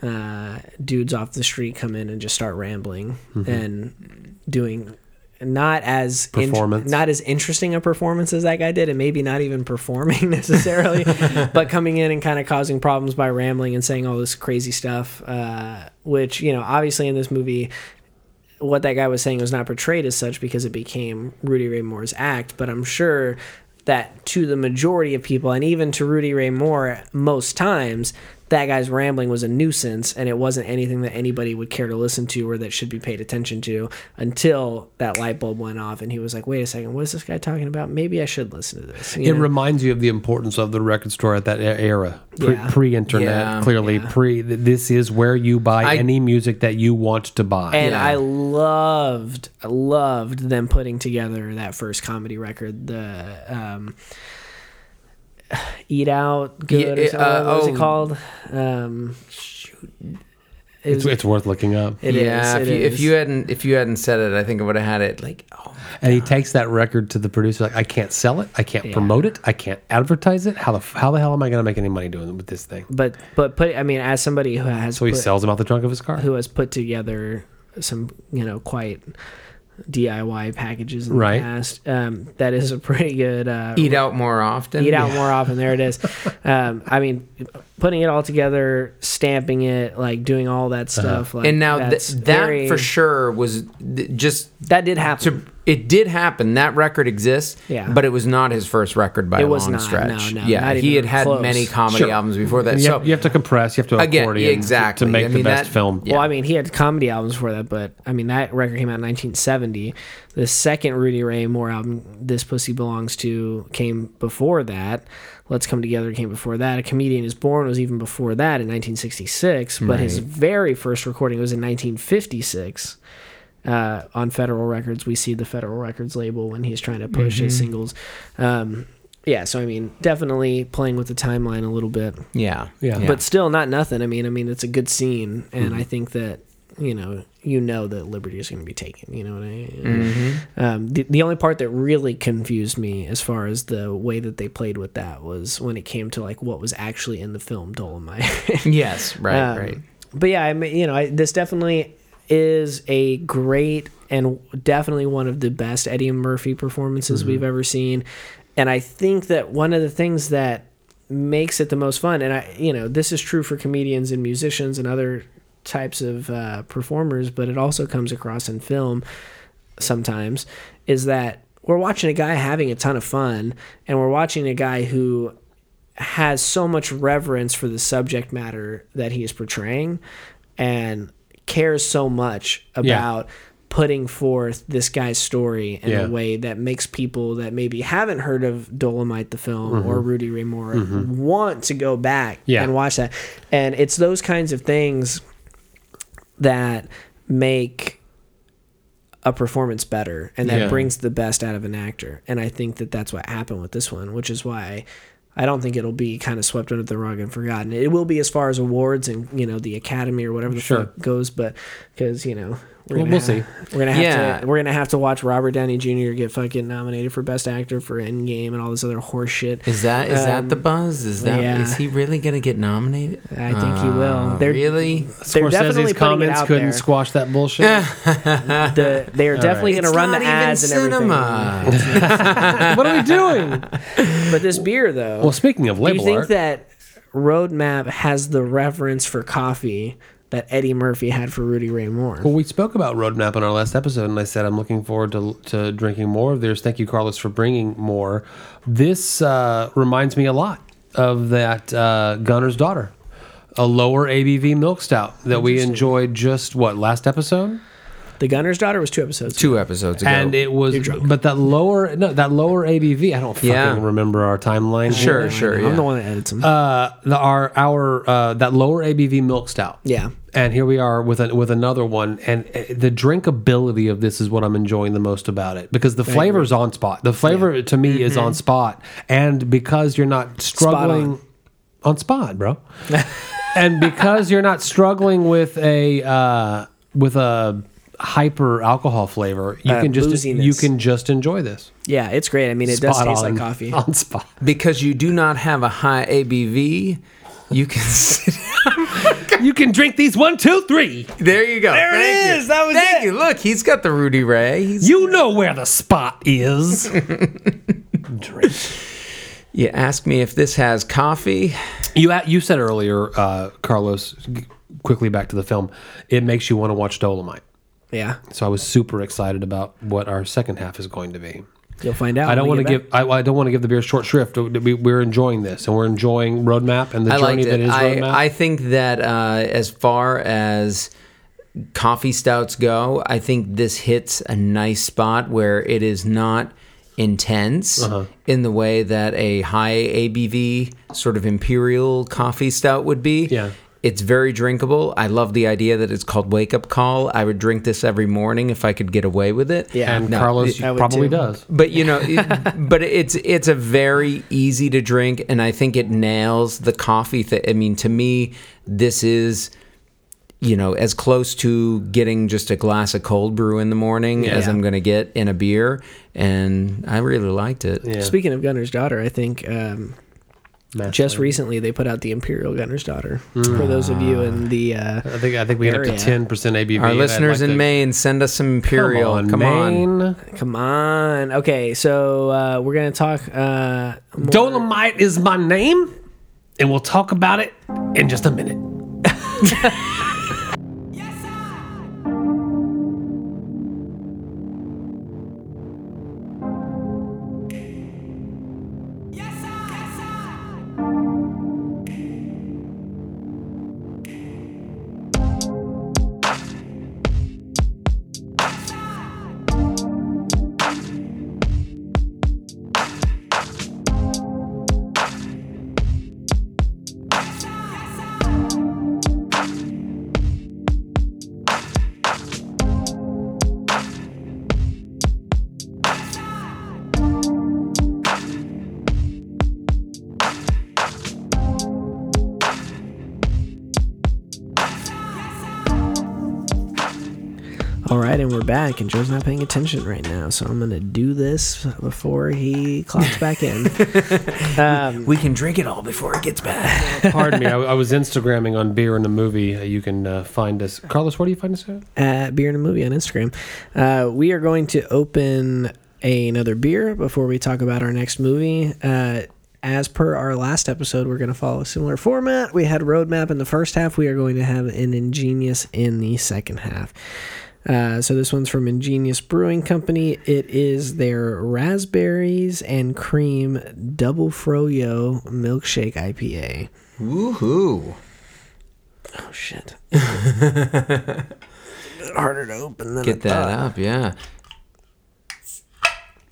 uh, dudes off the street come in and just start rambling and doing not as in- not as interesting a performance as that guy did, and maybe not even performing necessarily, but coming in and kind of causing problems by rambling and saying all this crazy stuff. Uh, which you know, obviously in this movie, what that guy was saying was not portrayed as such because it became Rudy Ray Moore's act. But I'm sure that to the majority of people, and even to Rudy Ray Moore, most times that guy's rambling was a nuisance and it wasn't anything that anybody would care to listen to or that should be paid attention to until that light bulb went off and he was like, wait a second, what is this guy talking about? Maybe I should listen to this. You It know? reminds you of the importance of the record store at that era, pre, Yeah. pre-internet. Yeah. clearly, Yeah. pre this is where you buy I- any music that you want to buy. and Yeah. I loved, I loved them putting together that first comedy record, the um, Eat Out Good. Yeah, or something. uh, what was oh. it called? Um, it it's, was- it's worth looking up. it yeah, is, if it you, if you hadn't if you hadn't said it, I think I would have had it like oh And he takes that record to the producer, like, I can't sell it, I can't Yeah. promote it, I can't advertise it. How the how the hell am I going to make any money doing it with this thing? but but put I mean as somebody who has So he put, sells them out the trunk of his car. who has put together some you know quite DIY packages in Right. the past. Um, that is a pretty good uh, eat out more often. eat out more often. There it is. Um, I mean, putting it all together, stamping it, like doing all that stuff. Like, and now th- that very- for sure was th- just that did happen. to it did happen. That record exists. Yeah. but it was not his first record by It a was long not, stretch. no, no, yeah, not he had even had close. many comedy Sure. albums before that. you, so have, you have to compress, you have to Again, accordion to- exactly. to make I the best that- film. yeah. Well, I mean, he had comedy albums before that, but I mean, that record came out in 1970. The second Rudy Ray Moore album, "This Pussy Belongs to," came before that. "Let's Come Together" came before that. "A Comedian Is Born" was even before that in 1966. But his very first recording was in 1956. Uh, on Federal Records, we see the Federal Records label when he's trying to push his singles. Um, yeah, so I mean, definitely playing with the timeline a little bit yeah, Yeah. but still not nothing. I mean, I mean, it's a good scene, and Mm-hmm. I think that you know you know that liberty is going to be taken. You know what I mean? Um, the the only part that really confused me as far as the way that they played with that was when it came to like what was actually in the film Dolomite. Yes, right, Um, right. But yeah, I mean, you know, I, this definitely is a great and definitely one of the best Eddie Murphy performances we've ever seen. And I think that one of the things that makes it the most fun, and I, you know, this is true for comedians and musicians and other types of uh, performers, but it also comes across in film sometimes, is that we're watching a guy having a ton of fun, and we're watching a guy who has so much reverence for the subject matter that he is portraying and cares so much about putting forth this guy's story in Yeah. a way that makes people that maybe haven't heard of Dolomite the film mm-hmm. or Rudy Ray Moore mm-hmm. want to go back Yeah. and watch that. And it's those kinds of things that make a performance better and that Yeah. brings the best out of an actor. And I think that that's what happened with this one, which is why I don't think it'll be kind of swept under the rug and forgotten. It will be as far as awards and you know the Academy or whatever the Sure. fuck goes, but because you know we're Well, gonna we'll ha- see. We're gonna have Yeah. to we're gonna have to watch Robert Downey Jr. get fucking nominated for Best Actor for Endgame and all this other horse shit. Is that is that Um, the buzz? Is that is yeah. he really gonna get nominated? I think he will. Uh, They're- really? They're definitely Scorsese's putting it comments couldn't there. squash that bullshit. The, they are definitely It's going to run the not even ads and everything. cinema. what are we doing? But this beer, though, Well, speaking of do you think art, that Roadmap has the reverence for coffee that Eddie Murphy had for Rudy Ray Moore? well, we spoke about Roadmap in our last episode, and I said I'm looking forward to, to drinking more of theirs. Thank you, Carlos, for bringing more. This uh, reminds me a lot of that uh, Gunner's Daughter, a lower ABV milk stout that we enjoyed just what last episode. The Gunner's Daughter was two episodes. ago. Two episodes ago. and it was You're drunk. but that lower no that lower abv i don't fucking Yeah. remember our timeline Sure, here. sure. I'm yeah. the one that edits them. uh the, our our uh that lower abv milk stout yeah. and here we are with a, with another one and uh, the drinkability of this is what i'm enjoying the most about it because the flavor is on spot the flavor to me is on spot and because you're not struggling on. spot bro and because you're not struggling with a uh with a hyper alcohol flavor you Uh, can just booziness. you can just enjoy this Yeah, it's great. I mean, it does taste on, like coffee. on spot because you do not have a high ABV, you can sit you can drink these one two three There you go. There it Thank you. That was Thank it. you. Look, he's got the Rudy Ray. He's, you know where the spot is drink you ask me if this has coffee. You you said earlier, uh, Carlos. Quickly back to the film. It makes you want to watch Dolomite. Yeah, So I was super excited about what our second half is going to be. you'll find out. I don't want to give I, I don't want to give the beer short shrift. We, we're enjoying this, and we're enjoying Roadmap and the I journey that is is I, Roadmap. I think that uh, as far as coffee stouts go, I think this hits a nice spot where it is not intense Uh-huh. in the way that a high ABV sort of imperial coffee stout would be. Yeah. It's very drinkable. I love the idea that it's called Wake Up Call. I would drink this every morning if I could get away with it. Yeah. and No, Carlos I would probably too. does. but you know it, but it's it's a very easy to drink and i think it nails the coffee thing i mean to me this is you know as close to getting just a glass of cold brew in the morning as i'm going to get in a beer and i really liked it Yeah. Speaking of Gunner's Daughter, I think um, Matt just Slater. recently they put out the Imperial Gunner's Daughter. For those of you in the uh, I think I think we get up to ten percent ABV. our listeners like in to- maine send us some imperial Come on, come on, Maine. come on, okay, so uh, we're gonna talk. Uh, more- Dolomite is my name, and we'll talk about it in just a minute. back, and Joe's not paying attention right now, so I'm gonna do this before he clocks back in. um, We can drink it all before it gets bad. Pardon me, I, I was Instagramming on beer in the movie. Uh, you can uh, find us. Carlos, where do you find us at? at Beer and a Movie on Instagram. Uh, we are going to open another beer before we talk about our next movie. Uh, as per our last episode, we're going to follow a similar format. We had Roadmap in the first half. We are going to have an Ingenious in the second half. Uh, so this one's from Ingenious Brewing Company. It is their raspberries and cream double froyo milkshake IPA. Woohoo! Oh shit! Harder to open than Get that thought. up, yeah.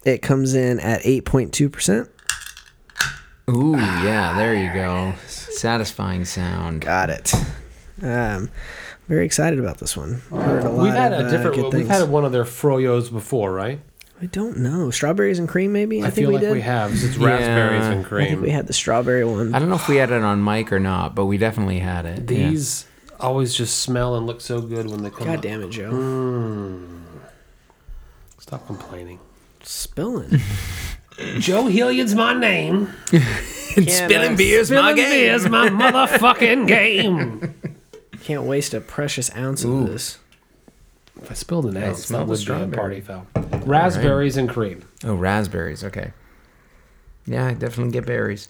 It comes in at 8.2%. Ooh, yeah, there you go. Satisfying sound. Got it. Um, very excited about this one. Heard a lot We've had of, a uh, different. good we've things. had one of their froyos before, right? I don't know. Strawberries and cream, maybe? I, I, think feel we like did. we have. It's Yeah. raspberries and I think cream. we had the strawberry one. I don't know if we had it on mic or not, but we definitely had it. yeah. These always just smell and look so good when they come. God out. damn it, Joe. Mm. Stop complaining. Spilling. Joe Hilliard's my name. spilling beers, my game. beer's my motherfucking game. Can't waste a precious ounce of this. If I spilled an ounce, smell that the would be a strawberry. party foul. Raspberries and cream. Oh, raspberries. Okay. Yeah, I definitely get berries.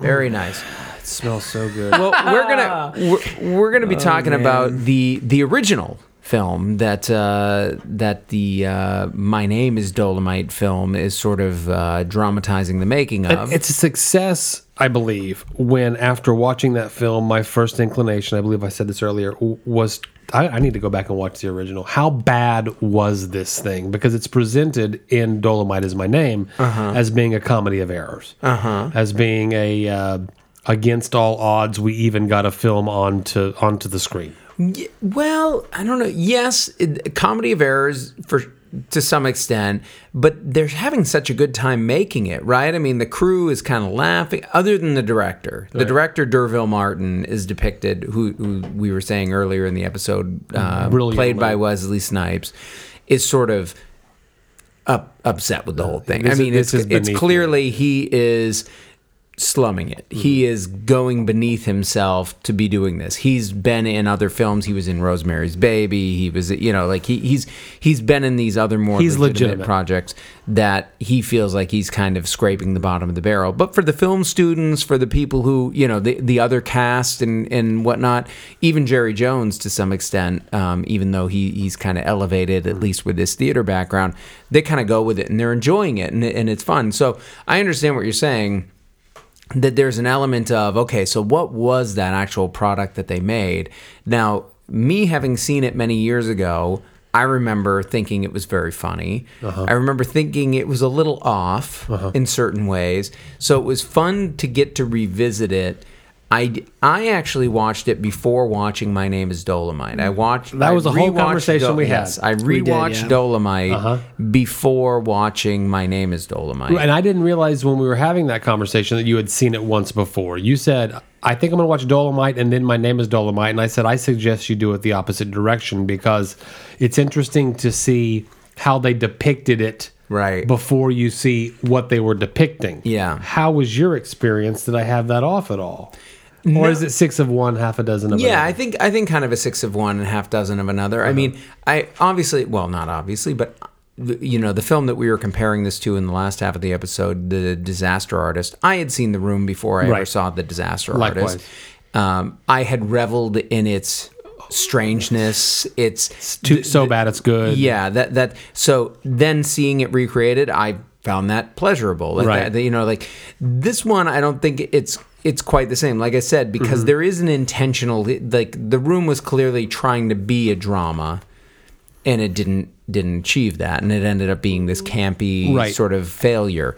Very nice. It smells so good. Well, we're gonna we're, we're gonna be talking man. about the the original film that uh, that the uh, My Name Is Dolomite film is sort of uh, dramatizing the making of. It's a success, I believe, when after watching that film, my first inclination, I believe I said this earlier, was I, I need to go back and watch the original. How bad was this thing? Because it's presented in Dolomite is My Name as being a comedy of errors, uh-huh. as being a. Uh, Against all odds, we even got a film onto onto the screen. Well, I don't know. Yes, it, comedy of errors for to some extent, but they're having such a good time making it, right? I mean, the crew is kind of laughing. Other than the director, the director D'Urville Martin is depicted, who, who we were saying earlier in the episode, uh, played by Wesley Snipes, is sort of up upset with the whole thing. This I mean, it's it's clearly he is slumming it. He is going beneath himself to be doing this. He's been in other films. He was in Rosemary's Baby. He was, you know, like he, he's he's been in these other more He's legitimate, legitimate. projects that he feels like he's kind of scraping the bottom of the barrel. But for the film students, for the people who, you know, the the other cast and and whatnot, even Jerry Jones to some extent, um, even though he he's kind of elevated at least with this theater background, they kind of go with it and they're enjoying it and and it's fun. So I understand what you're saying that there's an element of okay so what was that actual product that they made? Now me having seen it many years ago i remember thinking it was very funny. Uh-huh. I remember thinking it was a little off uh-huh. in certain ways. So it was fun to get to revisit it I, I actually watched it before watching My Name Is Dolomite. I watched That was a whole conversation we had. yes, I We did, rewatched yeah. Dolomite Uh-huh. before watching My Name Is Dolomite. And I didn't realize when we were having that conversation that you had seen it once before. You said, I think I'm going to watch Dolomite, and then my name is Dolomite. And I said, I suggest you do it the opposite direction because it's interesting to see how they depicted it Right. before you see what they were depicting. Yeah. How was your experience? Did I have that off at all? Or is it six of one, half a dozen of Yeah, another? I think I think kind of a six of one and a half dozen of another. I mean, I obviously, well, not obviously, but you know, the film that we were comparing this to in the last half of the episode, The Disaster Artist. I had seen The Room before I ever saw The Disaster Likewise. Artist. Um, I had reveled in its strangeness. Its Too, so bad it's good. yeah, that that so then seeing it recreated, I found that pleasurable. Like Right. that- you know, like this one, I don't think it's it's quite the same. Like I said, Mm-hmm. because there is an intentional like the room was clearly trying to be a drama, and it didn't didn't achieve that, and it ended up being this campy Right. sort of failure.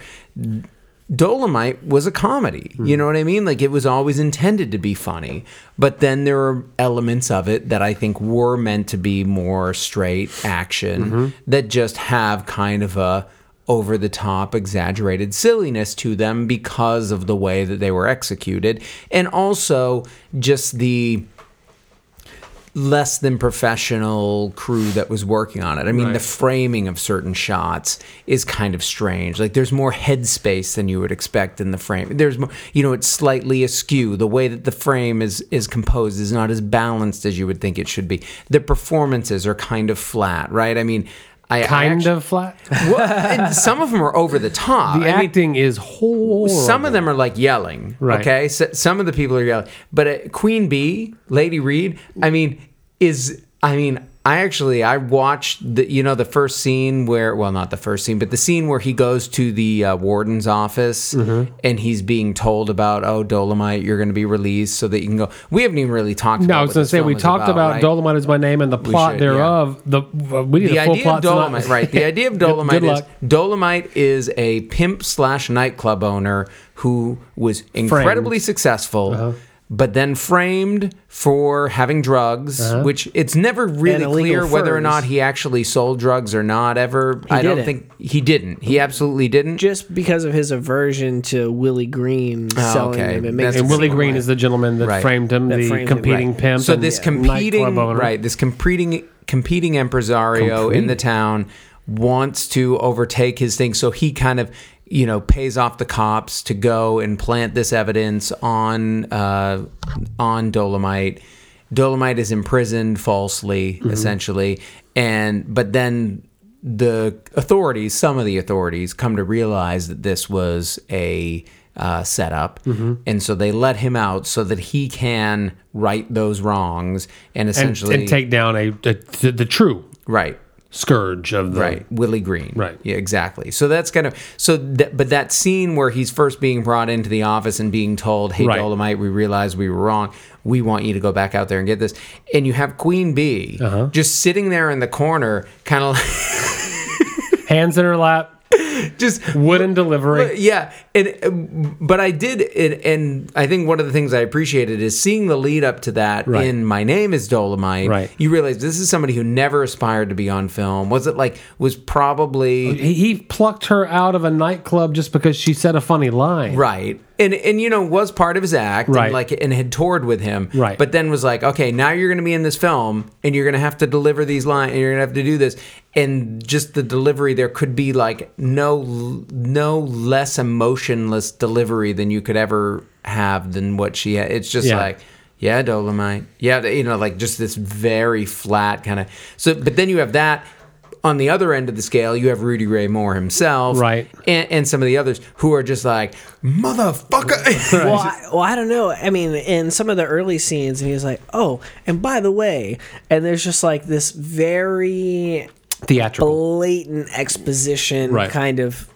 Dolomite was a comedy. Hmm. You know what I mean? Like it was always intended to be funny, but then there are elements of it that I think were meant to be more straight action Mm-hmm. that just have kind of a over the top exaggerated silliness to them because of the way that they were executed and also just the less than professional crew that was working on it. I mean, the framing of certain shots is kind of strange. Like there's more headspace than you would expect in the frame. There's more, you know, it's slightly askew. The way that the frame is is composed is not as balanced as you would think it should be. The performances are kind of flat, right? I mean, I I Kind of flat. well, and some of them are over the top. The I mean, acting is horrible. some of them are like yelling. Right. Okay. So, some of the people are yelling. But uh, Queen Bee, Lady Reed, I mean, is, I mean, I actually, I watched the, you know, the first scene where, well, not the first scene, but the scene where he goes to the uh, warden's office Mm-hmm. and he's being told about, oh, Dolomite, you're going to be released so that you can go. We haven't even really talked No, about I was going to say we talked about, right? Dolomite is my name and the plot should, yeah. thereof. The uh, we need the a full idea plot of Dolomite, right? The idea of Dolomite is. Dolomite is a pimp slash nightclub owner who was incredibly successful, Uh-huh. But then framed for having drugs, Uh-huh. which it's never really illegal clear whether or not he actually sold drugs or not. Ever, I don't didn't. think he didn't. He absolutely didn't. Just because of his aversion to Willie Green selling Oh, okay. them, it makes And Willie Green like- is the gentleman that Right. framed him, That the framed him, competing right. pimp. So this nightclub competing owner. right, this competing competing empresario in the town wants to overtake his thing, so he kind of you know pays off the cops to go and plant this evidence on uh, on Dolomite. Dolomite is imprisoned falsely, Mm-hmm. essentially, and but then the authorities, some of the authorities, come to realize that this was a uh, setup, Mm-hmm. and so they let him out so that he can right those wrongs and and, essentially and take down a, a the, the true right. Scourge of the Right, Willie Green. Right. Yeah, exactly. So that's kind of so. That, but that scene where he's first being brought into the office and being told, "Hey, Right. Dolomite, we realize we were wrong. We want you to go back out there and get this." And you have Queen Bee Uh-huh. just sitting there in the corner, kind of like hands in her lap, just wooden delivery. yeah and but i did and, and i think one of the things i appreciated is seeing the lead up to that Right. in my name is dolomite Right. you realize this is somebody who never aspired to be on film was it like was probably He, he plucked her out of a nightclub just because she said a funny line. right and and you know was part of his act Right. and like and had toured with him Right. but then was like okay now you're gonna be in this film and you're gonna have to deliver these lines and you're gonna have to do this and just the delivery there could be like no no less emotionless delivery than you could ever have than what she had it's just Yeah. like yeah dolomite yeah you know like just this very flat kind of so but then you have that on the other end of the scale, you have Rudy Ray Moore himself, Right. and, and some of the others who are just like motherfucker. Well, I, well, I don't know. I mean, in some of the early scenes, and he's like, "Oh, and by the way," and there's just like this very Theatrical. blatant exposition Right. kind of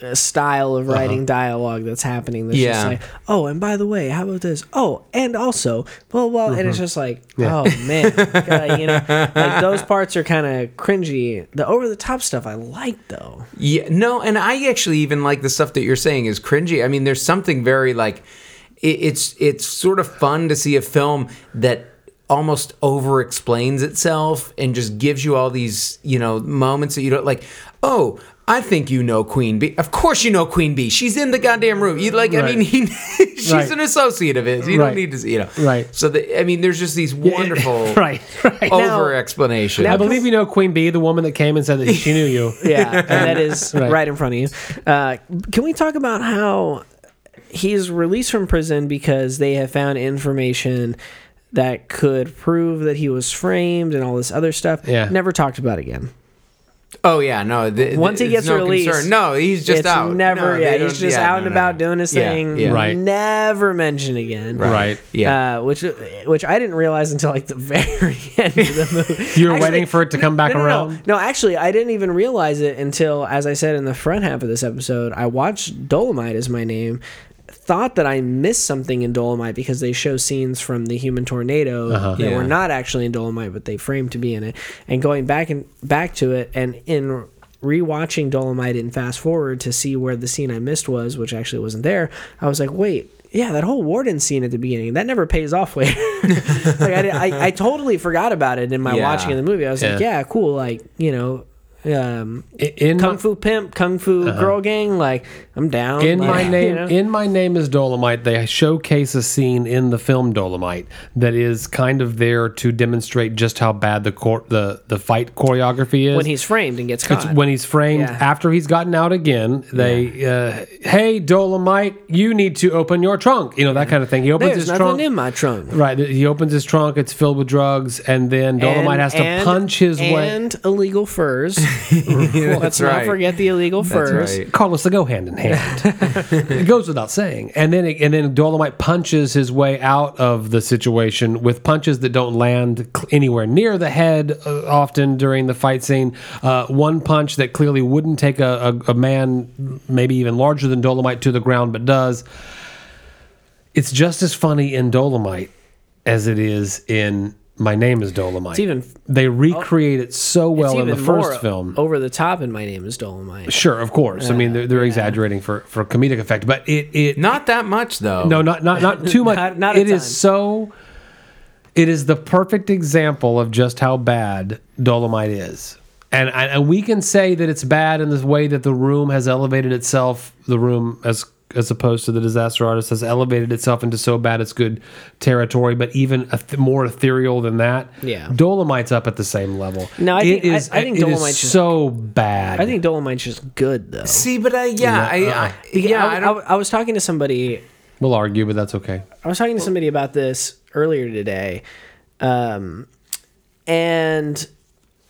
uh, style of writing dialogue that's happening. That's just like, "Oh, and by the way, how about this? Oh, and also, blah blah," and it's just like, "Oh man," you know, like those parts are kind of cringy. The over the top stuff I like though. Yeah, no, and I actually even like the stuff that you're saying is cringy. I mean, there's something very like it, it's it's sort of fun to see a film that almost over explains itself and just gives you all these you know moments that you don't like. Oh. I think you know Queen Bee. Of course you know Queen Bee. She's in the goddamn room. You like? I mean, he, she's Right. an associate of his. You Right. don't need to, you know. Right. So the, I mean, there's just these wonderful, right, right. over explanations. I believe you know Queen Bee, the woman that came and said that she knew you. Yeah, and that is Right. right. in front of you. Uh, can we talk about how he's released from prison because they have found information that could prove that he was framed and all this other stuff? Yeah. Never talked about again. Oh yeah, no. th- Once he gets no released, concern. no, he's just it's out. Never, No, yeah, he's just yeah, out no, and no, about no. doing his Yeah, thing. yeah. Right. Never mentioned again. Right. Yeah. Uh, which which I didn't realize until like the very end of the movie. You were Actually- waiting for it to come back no, no, around. No. no, actually, I didn't even realize it until, as I said in the front half of this episode, I watched Dolomite as my name. Thought that I missed something in Dolomite because they show scenes from the Human Tornado that Yeah. were not actually in Dolomite, but they framed to be in it. And going back and back to it, and in rewatching Dolomite and fast forward to see where the scene I missed was, which actually wasn't there, I was like, wait. Yeah, that whole warden scene at the beginning that never pays off later. like I, did- I, I totally forgot about it in my Yeah. watching of the movie. I was like, Yeah. yeah, cool. Like you know, um, In kung fu pimp, kung fu Uh-huh. girl gang. Like I'm down. In like, my you name, know? in my name is Dolomite. They showcase a scene in the film Dolomite that is kind of there to demonstrate just how bad the cor- the the fight choreography is. when he's framed and gets It's caught. when he's framed Yeah. after he's gotten out again. They, uh, hey Dolomite, you need to open your trunk. You know that kind of thing. He opens There's his nothing trunk. in my trunk. Right, he opens his trunk. It's filled with drugs, and then Dolomite And- has to and- punch his way. and illegal furs. Let's That's not forget the illegal furs. right. Carlos, they go hand in hand. It goes without saying. And then and then Dolomite punches his way out of the situation with punches that don't land anywhere near the head. Uh, often during the fight scene, uh, one punch that clearly wouldn't take a, a, a man, maybe even larger than Dolomite, to the ground, but does. It's just as funny in Dolomite as it is in My Name Is Dolomite. It's even they recreate it so it's well in the first more film. over the top. And my name is Dolomite. Sure, of course. I mean, they're, they're exaggerating for for comedic effect, but it it Not that much though. no, not not not too much. Not- not a It is ton. so. It is the perfect example of just how bad Dolomite is, and and and we can say that it's bad in this way that the room has elevated itself. The room as as opposed to the disaster artist has elevated itself into so bad it's good territory, but even a th- more ethereal than that. Yeah. Dolomite's up at the same level. No, I It think- I- is- I think it is Dolomite's just- so bad. I think Dolomite's just good though. See, but I yeah, I, I yeah, I, I don't. I, I was talking to somebody we'll argue, but that's okay. I was talking to somebody about this earlier today, um, and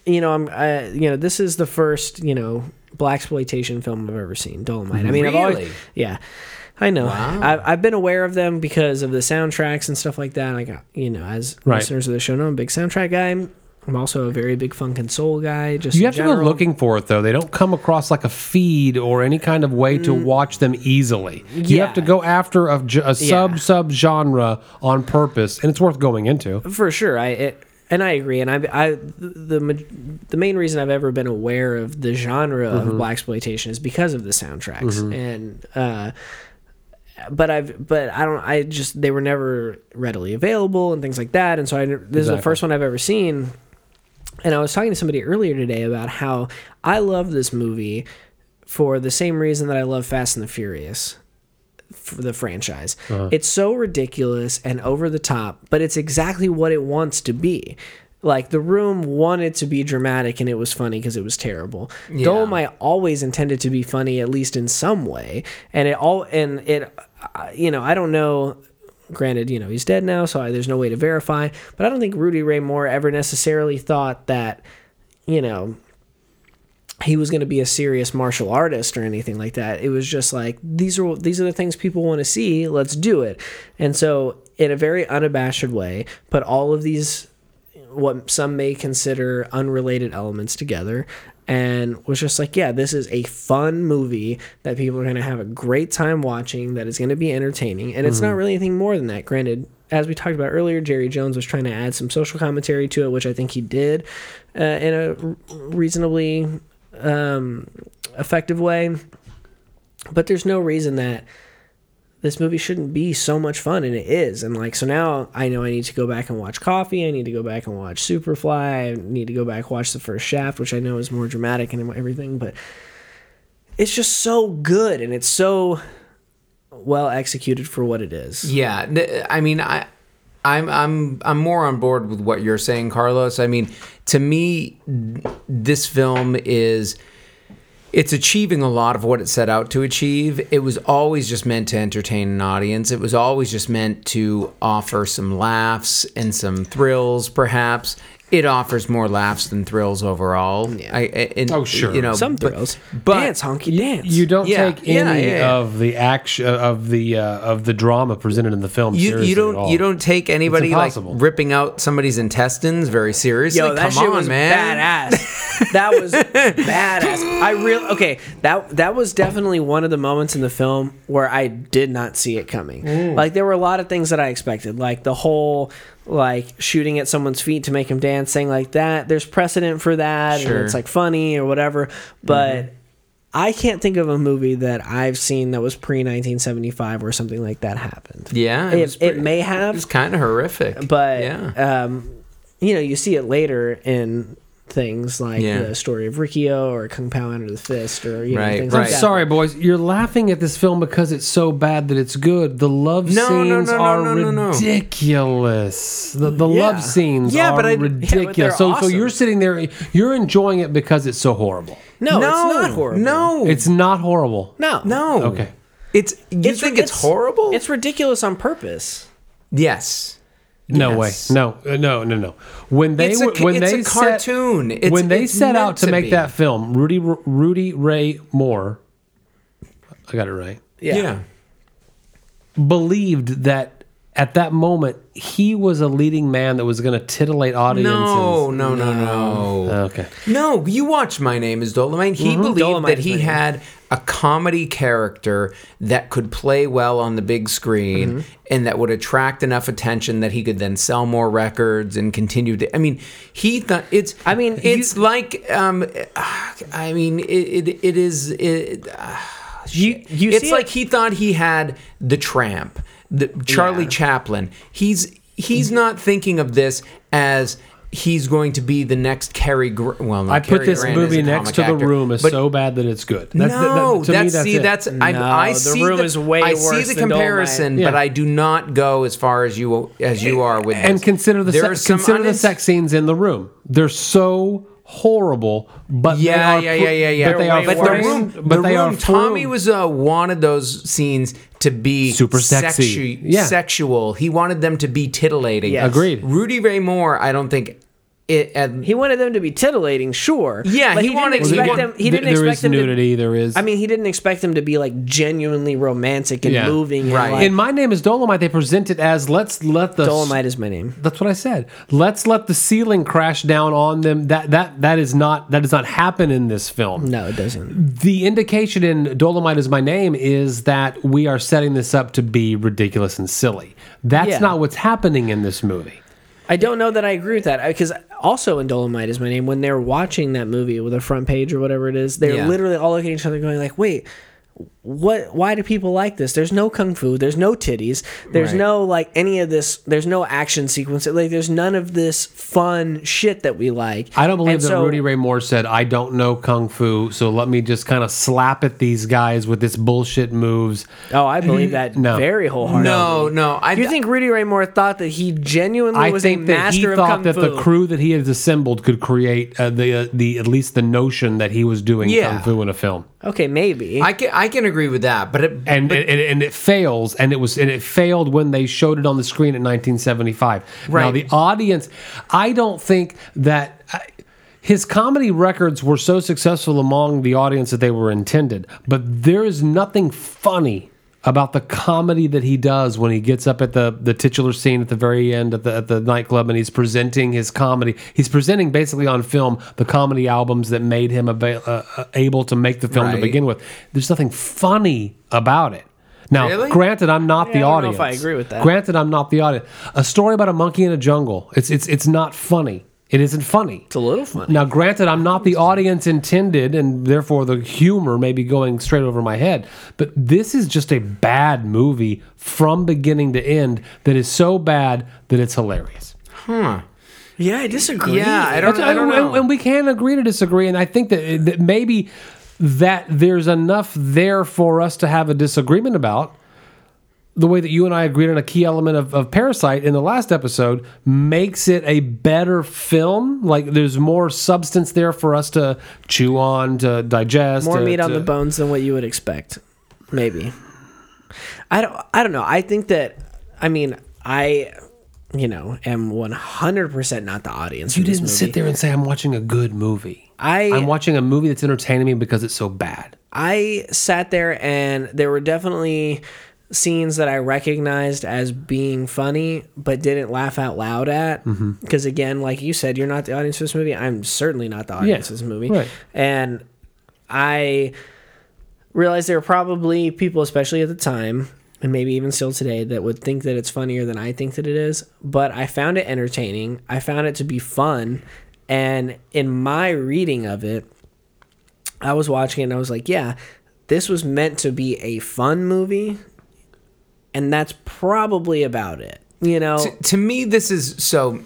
you know, I'm, I, you know, this is the first, you know, black exploitation film I've ever seen. Dolomite. I mean, I've always, yeah, I know. Wow. I've, I've been aware of them because of the soundtracks and stuff like that. Like, uh, you know, as Right. listeners of the show know, I'm a big soundtrack guy. I'm also a very big funk and soul guy. Just You in have to general. go looking for it though. They don't come across like a feed or any kind of way to watch them easily. You Mm. Yeah. have to go after a, a sub sub genre on purpose, and it's worth going into. for sure. I it, and I agree. And I, I the the main reason I've ever been aware of the genre Mm-hmm. of black exploitation is because of the soundtracks. And uh, but I've but I don't. I just they were never readily available and things like that. And so I this is the first one I've ever seen. And I was talking to somebody earlier today about how I love this movie for the same reason that I love Fast and the Furious for the franchise. Uh-huh. It's so ridiculous and over the top, but it's exactly what it wants to be. Like the room wanted to be dramatic and it was funny because it was terrible. Dolomite always intended to be funny at least in some way, and it all and it, you know, I don't know. Granted, you know he's dead now, so I, there's no way to verify. But I don't think Rudy Ray Moore ever necessarily thought that, you know, he was going to be a serious martial artist or anything like that. It was just like these are these are the things people want to see. Let's do it. And so, in a very unabashed way, put all of these what some may consider unrelated elements together and was just like, yeah, this is a fun movie that people are going to have a great time watching that is going to be entertaining. And it's not really anything more than that. Granted, as we talked about earlier, Jerry Jones was trying to add some social commentary to it, which I think he did uh, in a reasonably um, effective way. But there's no reason that this movie shouldn't be so much fun, and it is. And like, so now I know I need to go back and watch Coffy. I need to go back and watch Superfly. I need to go back watch the first Shaft, which I know is more dramatic and everything. But it's just so good, and it's so well executed for what it is. Yeah, I mean, I, I'm I'm I'm more on board with what you're saying, Carlos. I mean, to me, this film is it's achieving a lot of what it set out to achieve. It was always just meant to entertain an audience. It was always just meant to offer some laughs and some thrills, perhaps. It offers more laughs than thrills overall. Yeah. I, I- and, Oh, sure. You know, Some thrills, but dance, honky dance. You don't Yeah, take yeah, any yeah, yeah. of the action of the uh, of the drama presented in the film You, seriously you don't all. you don't take anybody like ripping out somebody's intestines very seriously. Yo, that Come shit on, was man. badass. that was badass. I real okay. That that was definitely one of the moments in the film where I did not see it coming. Like there were a lot of things that I expected, like the whole like shooting at someone's feet to make him dance, saying like that. There's precedent for that, Sure. and it's like funny or whatever. But I can't think of a movie that I've seen that was pre 1975 where something like that happened. Yeah, it, it pretty- may It have, was kind of horrific, but yeah, um, you know, you see it later in things like Yeah. the story of Riki-Oh or Kung Pow Enter the Fist or you know, Right, things right. like that. Sorry, boys. You're laughing at this film because it's so bad that it's good. The love No, no, scenes no, no, are no, no, no. ridiculous. The, the Yeah. love scenes Yeah, are but I- yeah, but ridiculous. they're so, so awesome. you're sitting there, you're enjoying it because it's so horrible. No, it's not horrible. No, It's not horrible. no, no. Okay. It's you think it's, horrible? It's ridiculous on purpose. yes. No Yes. way. No, uh, no, no, no. When they It's a- w- when it's they a set- cartoon. It's- when they it's set out to, to make be. that film, Rudy Rudy Ray Moore, I got it right. Yeah. Believed that at that moment he was a leading man that was going to titillate audiences. No, no, no, no. Okay. No, you watch My Name is Dolomite. He believed Mm-hmm. Dolomite that is he name. had a comedy character that could play well on the big screen Mm-hmm. and that would attract enough attention that he could then sell more records and continue to. I mean, he thought it's. I mean, it's you- like. Um, I mean, it, it, it is. It, You you it's see like it- he thought he had the tramp, the Charlie Yeah. Chaplin. He's he's not thinking of this as he's going to be the next Cary. Gr- well, not I put Cary this Grant movie next to the actor, room is so bad that it's good. That's, no, that- to that's, me, that's see, it. that's I, No, I The see Room the, is way I see the comparison, Dolomite. but I do not go as far as you as you are with and this. consider the There se- consider the sex scenes in the room. They're so horrible, but they Yeah, are yeah, yeah, yeah, yeah. But they They're but the room, but the they are Tommy was uh, wanted those scenes to be Super sexy. sexu- Yeah. sexual. He wanted them to be titillating. Yes. Agreed. Rudy Ray Moore, I don't think it. Uh, he wanted them to be titillating, sure. Yeah, but he he, wanted- didn't expect them. He didn't there expect is them nudity. there is. To, I mean, he didn't expect them to be like genuinely romantic and Yeah. moving. and, Right. like- in my name is Dolomite. They present it as let's let the Dolomite is my name. That's what I said. Let's let the ceiling crash down on them. That that that is not that does not happen in this film. No, it doesn't. The indication in Dolomite is my name is that we are setting this up to be ridiculous and silly. That's Yeah. not what's happening in this movie. I don't know that I agree with that because also in Dolomite is my name. When they're watching that movie with a front page or whatever it is, they're Yeah. literally all looking at each other, going like, "Wait, what? Why do people like this? There's no kung fu. There's no titties. There's Right. no like any of this. There's no action sequence. Like there's none of this fun shit that we like. I don't believe And that so- Rudy Ray Moore said, "I don't know kung fu, so let me just kind of slap at these guys with this bullshit moves." Oh, I believe that No. very wholeheartedly. no, no. I do You think Rudy Ray Moore thought that he genuinely I was think a that he master of thought that fu? the crew that he had assembled could create uh, the uh, the at least the notion that he was doing Yeah. kung fu in a film. Okay, maybe. I can I can agree with that, but it, and, and and it fails and it was and it failed when they showed it on the screen in 1975 now the audience i don't think that I, his comedy records were so successful among the audience that they were intended but there is nothing funny about the comedy that he does when he gets up at the the titular scene at the very end at the at the nightclub and he's presenting his comedy. He's presenting basically on film the comedy albums that made him ava- uh, uh, able to make the film to begin with. There's nothing funny about it. Now, Really? granted, I'm not the I don't know audience. if I agree with that. Granted, I'm not the audience. A story about a monkey in a jungle. It's it's it's not funny. It isn't funny. it's a little funny. Now, granted, I'm not the audience intended, and therefore the humor may be going straight over my head. But this is just a bad movie from beginning to end that is so bad that it's hilarious. Huh. Yeah, I disagree. yeah, I don't, I don't and, know. and we can agree to disagree. And I think that, that maybe that there's enough there for us to have a disagreement about. The way that you and I agreed on a key element of, of Parasite in the last episode makes it a better film. Like there's more substance there for us to chew on, to digest. more to- meat on to- the bones than what you would expect. Maybe. I don't. I don't know. I think that. I mean, I, you know, am one hundred percent not the audience. You didn't sit there and say, I'm watching a good movie. I I'm watching a movie that's entertaining me because it's so bad. I sat there and there were definitely scenes that I recognized as being funny, but didn't laugh out loud at. Mm-hmm. Because again, like you said, you're not the audience for this movie. I'm certainly not the audience for this movie. right. And I realized there were probably people, especially at the time, and maybe even still today, that would think that it's funnier than I think that it is. But I found it entertaining. I found it to be fun. And in my reading of it, I was watching it and I was like, yeah, this was meant to be a fun movie. And that's probably about it. You know? to, to me, this is so.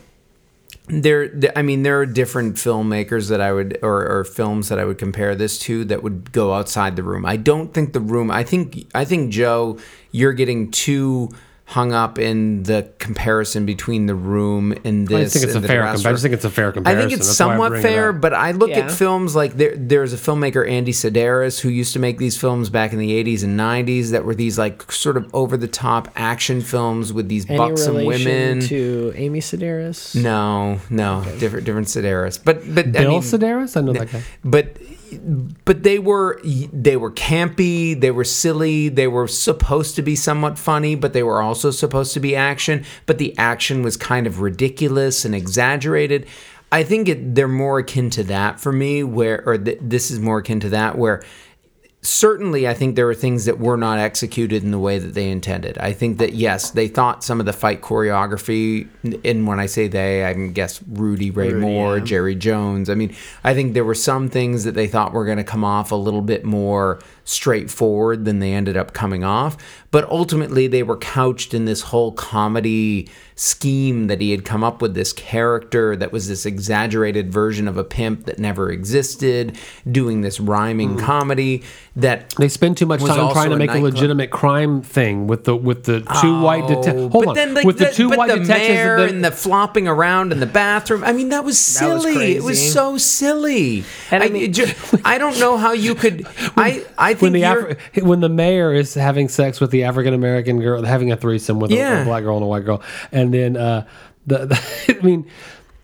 there i mean there are different filmmakers that i would or, or films that i would compare this to that would go outside the room i don't think the room i think i think joe you're getting too hung up in the comparison between the room and this just think it's a the fair. restaurant. compa- I just think it's a fair comparison. I think it's That's somewhat bring it fair, but I look Yeah. at films like there. There's a filmmaker Andy Sidaris who used to make these films back in the '80s and '90s that were these like sort of over the top action films with these Any buxom women. to Amy Sedaris? no, no, different different Sedaris, but but Bill I mean, Sedaris, I know that guy. but but they were they were campy they were silly they were supposed to be somewhat funny but they were also supposed to be action but the action was kind of ridiculous and exaggerated. I think it, they're more akin to that for me where or th- this is more akin to that where certainly I think there were things that were not executed in the way that they intended. I think that yes, they thought some of the fight choreography and when I say they, I guess Rudy Ray Moore, yeah. Jerry Jones. I mean, I think there were some things that they thought were going to come off a little bit more straightforward than they ended up coming off, but ultimately they were couched in this whole comedy scheme that he had come up with this character that was this exaggerated version of a pimp that never existed, doing this rhyming mm. comedy that They spend too much time trying to make a nightclub. legitimate crime thing with the with the two white detectives. Hold but on, then like with the, two but white the detectives mayor that- and the flopping around in the bathroom. I mean, that was That was silly. it was so silly. And I I, mean- it ju- I don't know how you could. I I think when the Afri- when the mayor is having sex with the African American girl, having a threesome with a- a, black girl and a white girl, and then uh, the, the I mean,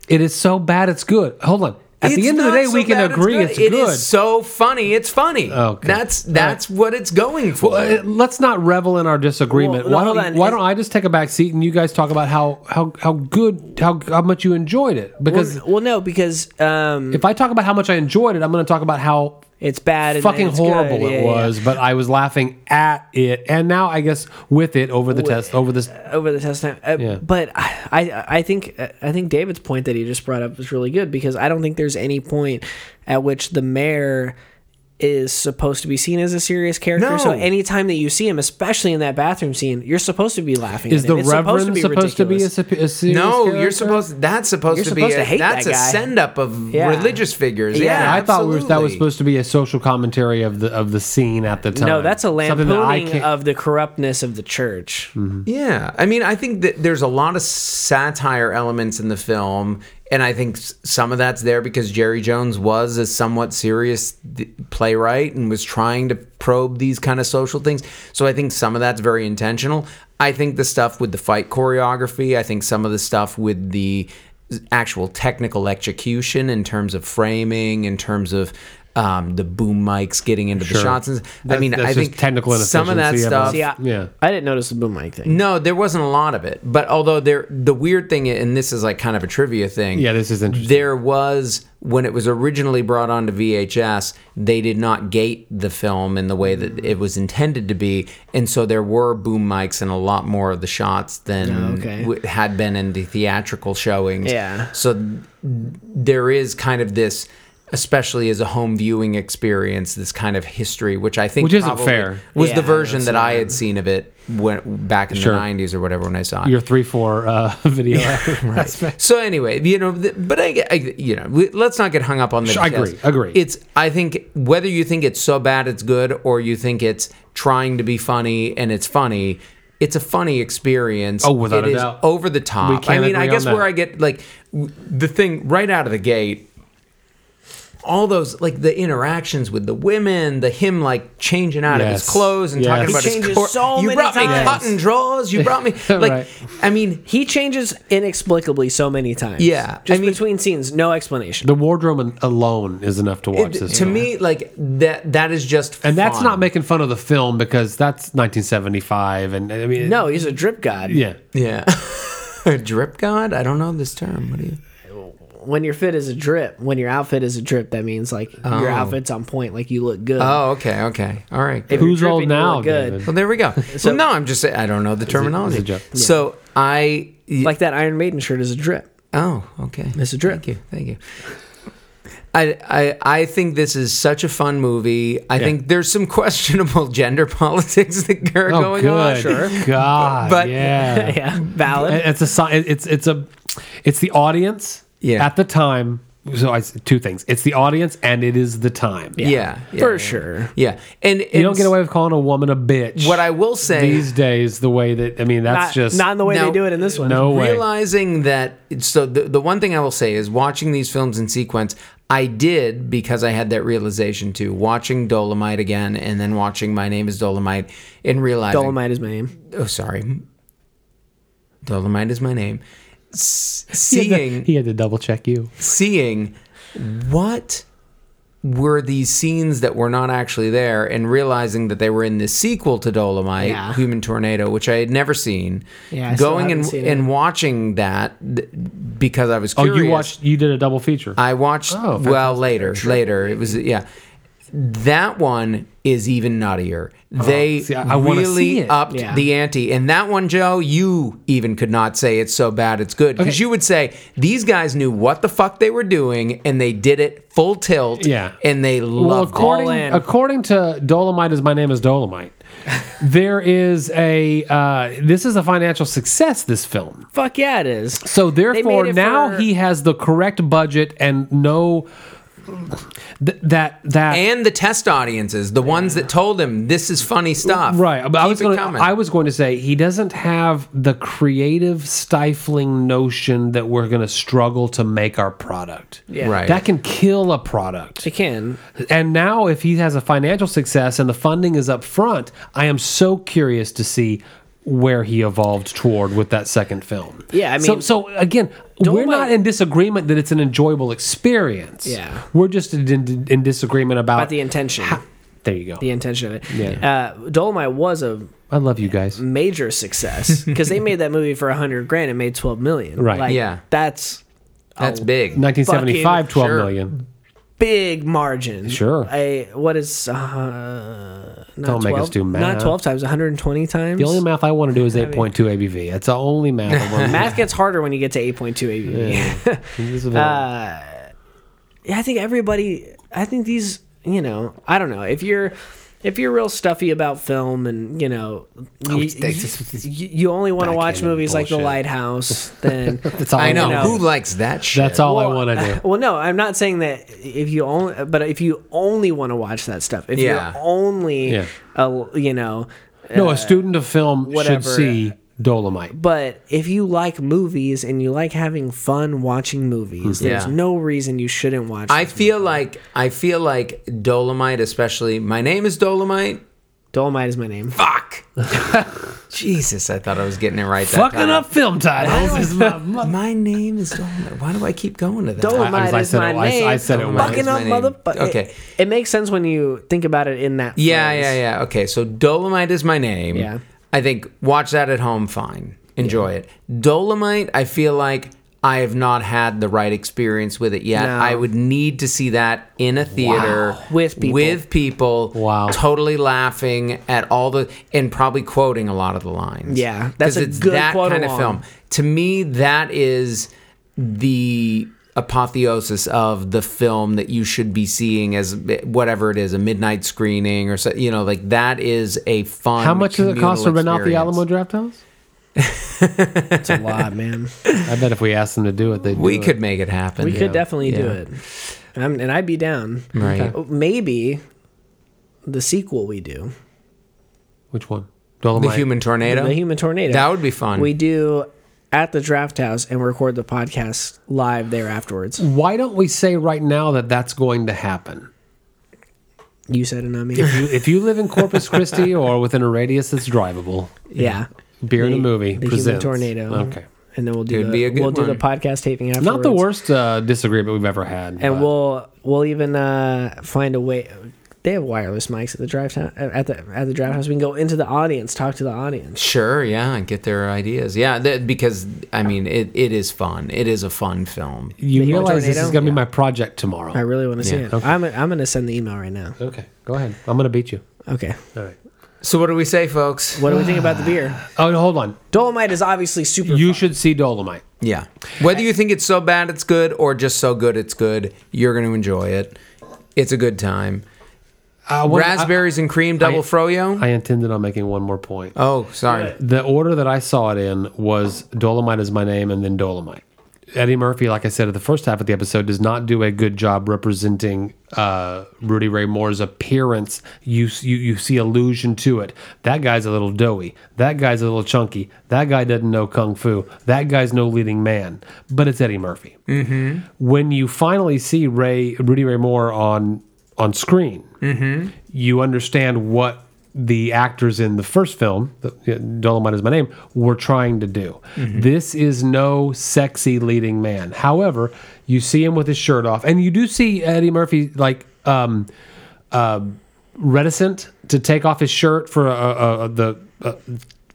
it is so bad it's good. Hold on. At the end of the day, so we can agree it's, It good. is so funny. It's funny. Okay. That's that's what it's going for. Uh, Let's not revel in our disagreement. Well, why don't. Why don't I just take a back seat and you guys talk about how how how good how how much you enjoyed it? Because Well, well, no, because um, if I talk about how much I enjoyed it, I'm going to talk about how it's bad. And fucking it's horrible good. it Yeah, yeah, was. But I was laughing at it, and now I guess with it over the test over this. yeah. over the test time. Uh, Yeah. But I, I, I think, I think David's point that he just brought up was really good because I don't think there's any point at which the mayor is supposed to be seen as a serious character. So No. anytime that you see him, especially in that bathroom scene, you're supposed to be laughing. Is at the him. It's Reverend supposed to be, a, ridiculous. sup- a serious no, you're supposed. That's supposed You're to supposed be. to A, hate that's that a send up of Yeah. religious figures. Yeah, Yeah, I thought we were, that was supposed to be a social commentary of the of the scene at the time. No, that's a Something that lampooning of the corruptness of the church. Mm-hmm. Yeah, I mean, I think that there's a lot of satire elements in the film, and I think some of that's there because Jerry Jones was a somewhat serious playwright and was trying to probe these kind of social things. So I think some of that's very intentional. I think the stuff with the fight choreography, I think some of the stuff with the actual technical execution in terms of framing, in terms of um, the boom mics getting into Sure. the shots. And, I That's- mean, that's I just think technical some of that inefficiency stuff. See, I, Yeah. I didn't notice the boom mic thing. No, there wasn't a lot of it. But although there, the weird thing, and this is like kind of a trivia thing. Yeah, this is interesting. There was when it was originally brought onto VHS, they did not gate the film in the way that it was intended to be, and so there were boom mics in a lot more of the shots than Oh, okay. w- had been in the theatrical showings. Yeah. So th- there is kind of this. Especially as a home viewing experience, this kind of history, which I think Which isn't fair. was Yeah, the version that I had seen of it when, back in Sure. the '90s or whatever when I saw it. your three four uh, video. So anyway, you know, th- but I, I you know, we, let's not get hung up on the. Sure, I agree, agree. It's I think whether you think it's so bad it's good or you think it's trying to be funny and it's funny. It's a funny experience. Oh, without It a is doubt. over the top. We I can't mean, I guess where. I get like w- the thing right out of the gate all those like the interactions with the women, the him like changing out of Yes. his clothes and Yes. talking He about his changes cor- so you many brought me times. cotton drawers. You brought me like Right. I mean He changes inexplicably so many times. Yeah, Just I mean- between scenes, no explanation. the wardrobe an- alone is enough to watch it- this. to film. me like that that is just and that's fun. not making fun of the film because that's 1975, and I mean, no, he's a drip god. yeah. yeah A drip god I don't know this term what do you When your fit is a drip, when your outfit is a drip, that means like your Oh. outfit's on point, like you look good. oh okay okay all right If Who's you're old now, good. David? well there we go So- well, no I'm just saying I don't know the terminology it's a joke. so I Like that Iron Maiden shirt is a drip. oh okay It's a drip. thank you thank you I, I I think this is such a fun movie. I think there's some questionable gender politics that are Oh, going good. on. God, But- yeah. yeah, valid. It's a si- it's it's a it's the audience Yeah. At the time, so I two things. It's the audience and it is the time. Yeah, yeah, for yeah. sure. Yeah, and You don't get away with calling a woman a bitch. What I will say these days, the way that I mean, that's Not, just not in the way No. they do it in this one. no way. realizing that so the, the one thing i will say is watching these films in sequence i did because i had that realization too watching dolemite again and then watching my name is dolemite and realizing Dolemite is my name. oh sorry dolemite is my name S- He had to- seeing he had to double check you. seeing what were these scenes that were not actually there and realizing that they were in the sequel to Dolemite, Yeah. Human Tornado, which I had never seen. Yeah, I going and, and watching that th- because I was Oh, curious. you watched? You did a double feature. I watched Oh, well later. Later, it was yeah. That one is even nuttier. They Oh, see, I- I really see it. upped Yeah. the ante. And that one, Joe, you even could not say it's so bad it's good because Okay. you would say these guys knew what the fuck they were doing and they did it full tilt. Yeah. and they well, loved it. according in. according to Dolemite, is my name is Dolemite. there is a uh, this is a financial success. This film. Fuck yeah, it is. So therefore, it now for- he has the correct budget and no th- that that And the test audiences, the ones that told him this is funny stuff. Right, but I was going. coming. I was going to say he doesn't have the creative, stifling notion that we're going to struggle to make our product. Yeah. Right. that can kill a product. It can. And now, if he has a financial success and the funding is up front, I am so curious to see where he evolved toward with that second film. Yeah, I mean- so again, we're Dolemite- not in disagreement that it's an enjoyable experience. Yeah. we're just in, in disagreement about, About the intention. There you go. The intention of it. Yeah. Uh, Dolemite was a I love you guys. major success because they made that movie for a hundred grand and made twelve million. Right. Like, Yeah. That's That's big. 1975, fucking- 12 sure. million. Big margin. Sure. A what is uh, not Don't make 12, us do math. Not twelve times, one hundred and twenty times. The only math I want to do is 8.2 ABV. That's the only math I want to Math gets harder when you get to eight point two ABV. do. This is a- yeah, I think everybody. I think these. You know, I don't know if you're. If you're real stuffy about film and you know oh, you, you, you only want to watch Backhanded movies like The. Lighthouse, then that's all I know. know. Who likes that shit? That's all I want to do. Well, no, I'm not saying that if you only, but if you only want to watch that stuff, if Yeah. you're only, Yeah. a, you know, No, a uh, student of film whatever. should see Dolemite. but if you like movies and you like having fun watching movies, mm-hmm. there's Yeah. no reason you shouldn't watch. I this feel like I feel like Dolemite, especially. My name is Dolemite. Dolemite is my name. Fuck. Jesus, I thought I was getting it right. that Fucking time. up film titles is my. My name is Dolemite. Why do I keep going to that? Dolemite I is said my oh, it- name. I said it Dolemite Fucking up, motherfucker. Okay. It, it makes sense when you think about it in that. Yeah, phrase. yeah, yeah. Okay, so Dolemite is my name. Yeah. I think watch that at home, fine. Enjoy it. Dolemite, I feel like I have not had the right experience with it yet. No. I would need to see that in a theater With people. With people. Wow. Totally laughing at all the and probably quoting a lot of the lines. Yeah, That's a it's good that kind of film. To me, that is the apotheosis of the film that you should be seeing as whatever it is a midnight screening or so you know like that is a fun How much does it cost to communal rent out the. Alamo Drafthouse? It's a lot, man. I bet if we asked them to do it, they'd do we it. could make it happen We could definitely do Yeah. it, um, and I'd be down. right Maybe the sequel we do, Which one? the human tornado the Human Tornado. that would be fun we do at the Drafthouse and record the podcast live there afterwards. Why don't we say right now that that's going to happen? You said it, not me. If you, if you live in Corpus Christi or within a radius that's drivable, yeah, Beer in a Movie the presents. Tornado. Okay. and then we'll do the, be a good we'll do the podcast taping afterwards. Not the worst uh, disagreement we've ever had. and but- we'll we'll even uh, find a way. They have wireless mics at the drive town, at the at the drafthouse. We can go into the audience, talk to the audience. sure yeah and get their ideas yeah that, because i mean it, it is fun it is a fun film you the Human realize this is Tornado? going to be my project tomorrow. I really want to see Yeah. it. Okay. I'm I'm gonna send the email right now. okay, go ahead. I'm going to beat you. Okay, All right. so what do we say folks what do we think about the beer? Oh, no, hold on. Dolemite is obviously super. You fun. should see Dolemite. yeah whether you think it's so bad it's good or just so good it's good you're going to enjoy it it's a good time Uh, what- raspberries and cream double I- froyo I, I intended on making one more point. oh sorry The order that I saw it in was Dolemite is my name and then Dolemite. Eddie Murphy, like I said at the first half of the episode, does not do a good job representing uh, Rudy Ray Moore's appearance. You, you you see allusion to it. That guy's a little doughy. That guy's a little chunky. That guy doesn't know kung fu. That guy's no leading man. But it's Eddie Murphy. Mm-hmm. When you finally see Ray Rudy Ray Moore on on screen, you understand what the actors in the first film, the- Dolemite is my name, were trying to do. This is no sexy leading man. However, you see him with his shirt off, and you do see Eddie Murphy like um, uh, reticent to take off his shirt for uh, uh, the.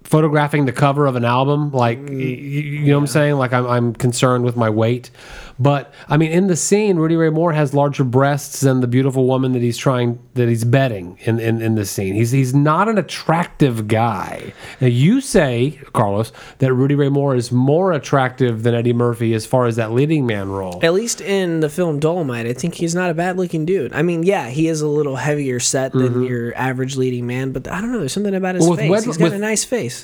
Photographing the cover of an album like y- y- you know what i'm saying like I'm, I'm concerned with my weight but i mean in the scene rudy ray moore has larger breasts than the beautiful woman that he's trying that he's betting in in, in the scene he's he's not an attractive guy now you say carlos that rudy ray moore is more attractive than eddie murphy as far as that leading man role At least in the film Dolemite, I think he's not a bad looking dude. I mean, yeah, he is a little heavier set than your average leading man, but I don't know. There's something about his Mm-hmm. Well, face. Wed- he's got with- a nice face.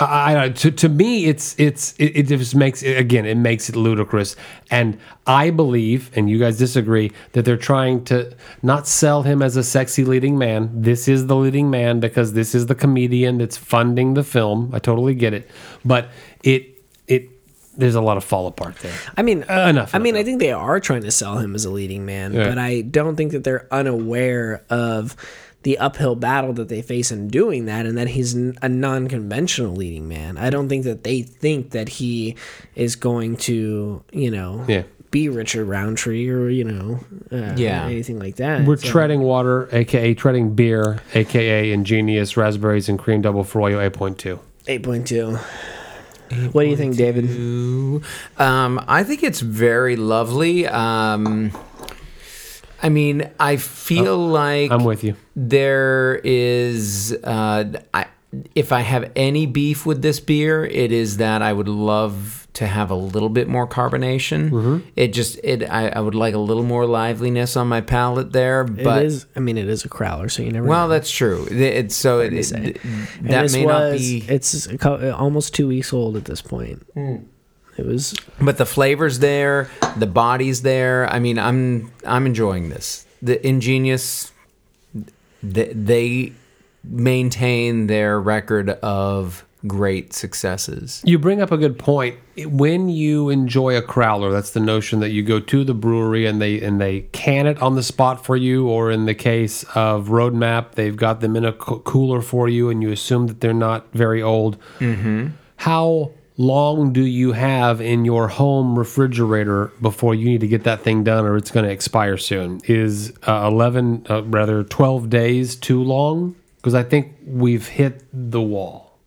I, I to, to me it's it's it, it just makes it again it makes it ludicrous. And I believe and you guys disagree that they're trying to not sell him as a sexy leading man. This is the leading man because this is the comedian that's funding the film. I totally get it. But it it there's a lot of fall apart there. I mean, Uh, enough I mean, enough. I think they are trying to sell him as a leading man, Yeah. but I don't think that they're unaware of the uphill battle that they face in doing that, and that he's a non-conventional leading man. I don't think that they think that he is going to, you know, Yeah. be Richard Roundtree or you know, uh, Yeah. anything like that. we're So- treading water aka treading beer aka ingenious raspberries and cream double froyo 8.2 Eight point two. What do you think, David? Um, I think it's very lovely. Um, I mean, I feel like I'm with you there is uh, I, if I have any beef with this beer, it is that I would love to have a little bit more carbonation. Mm-hmm. It just it I, I would like a little more liveliness on my palate there, but it is. I mean, it is a crowler, so you never. well, know. that's true. It- It's so it, it- say. th- And that this may not was- be, It's almost two weeks old at this point. It was. but the flavors there, the body's there. I mean, I'm I'm enjoying this. The ingenious, they, they maintain their record of great successes. You bring up a good point. When you enjoy a crowler, that's the notion that you go to the brewery and they and they can it on the spot for you, or in the case of Roadmap, they've got them in a cooler for you, and you assume that they're not very old. Mm-hmm. How long do you have in your home refrigerator before you need to get that thing done, or it's going to expire soon? Is uh, eleven, uh, rather twelve days too long? Because I think we've hit the wall.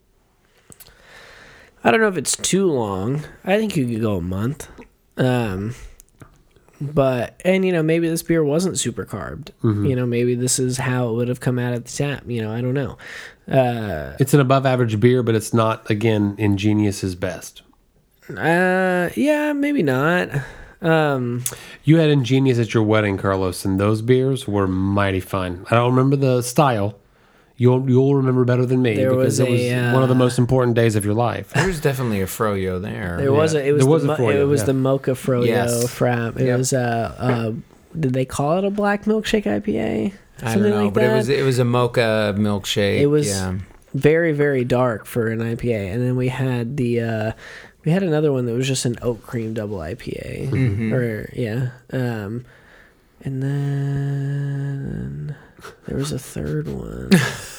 I don't know if it's too long. I think you could go a month. Um, but and you know maybe this beer wasn't super carbed. Mm-hmm. You know maybe this is how it would have come out at the tap. You know I don't know. Uh, It's an above average beer, but it's not again Ingenious's best. uh, yeah, maybe not. Um, You had Ingenious at your wedding, Carlos, and those beers were mighty fine. I don't remember the style. You'll you'll remember better than me There because was it was a, one of the uh, most important days of your life. There's definitely a froyo there. there was a it was there was the, a Froyo, it was yeah. the mocha froyo Yes. frap. It Yep. was uh, uh did they call it a black milkshake IPA? I don't know, like but that? it was it was a mocha milkshake. It was yeah. very very dark for an IPA, and then we had the uh, we had another one that was just an oat cream double IPA, Mm-hmm. or yeah, um, and then there was a third one.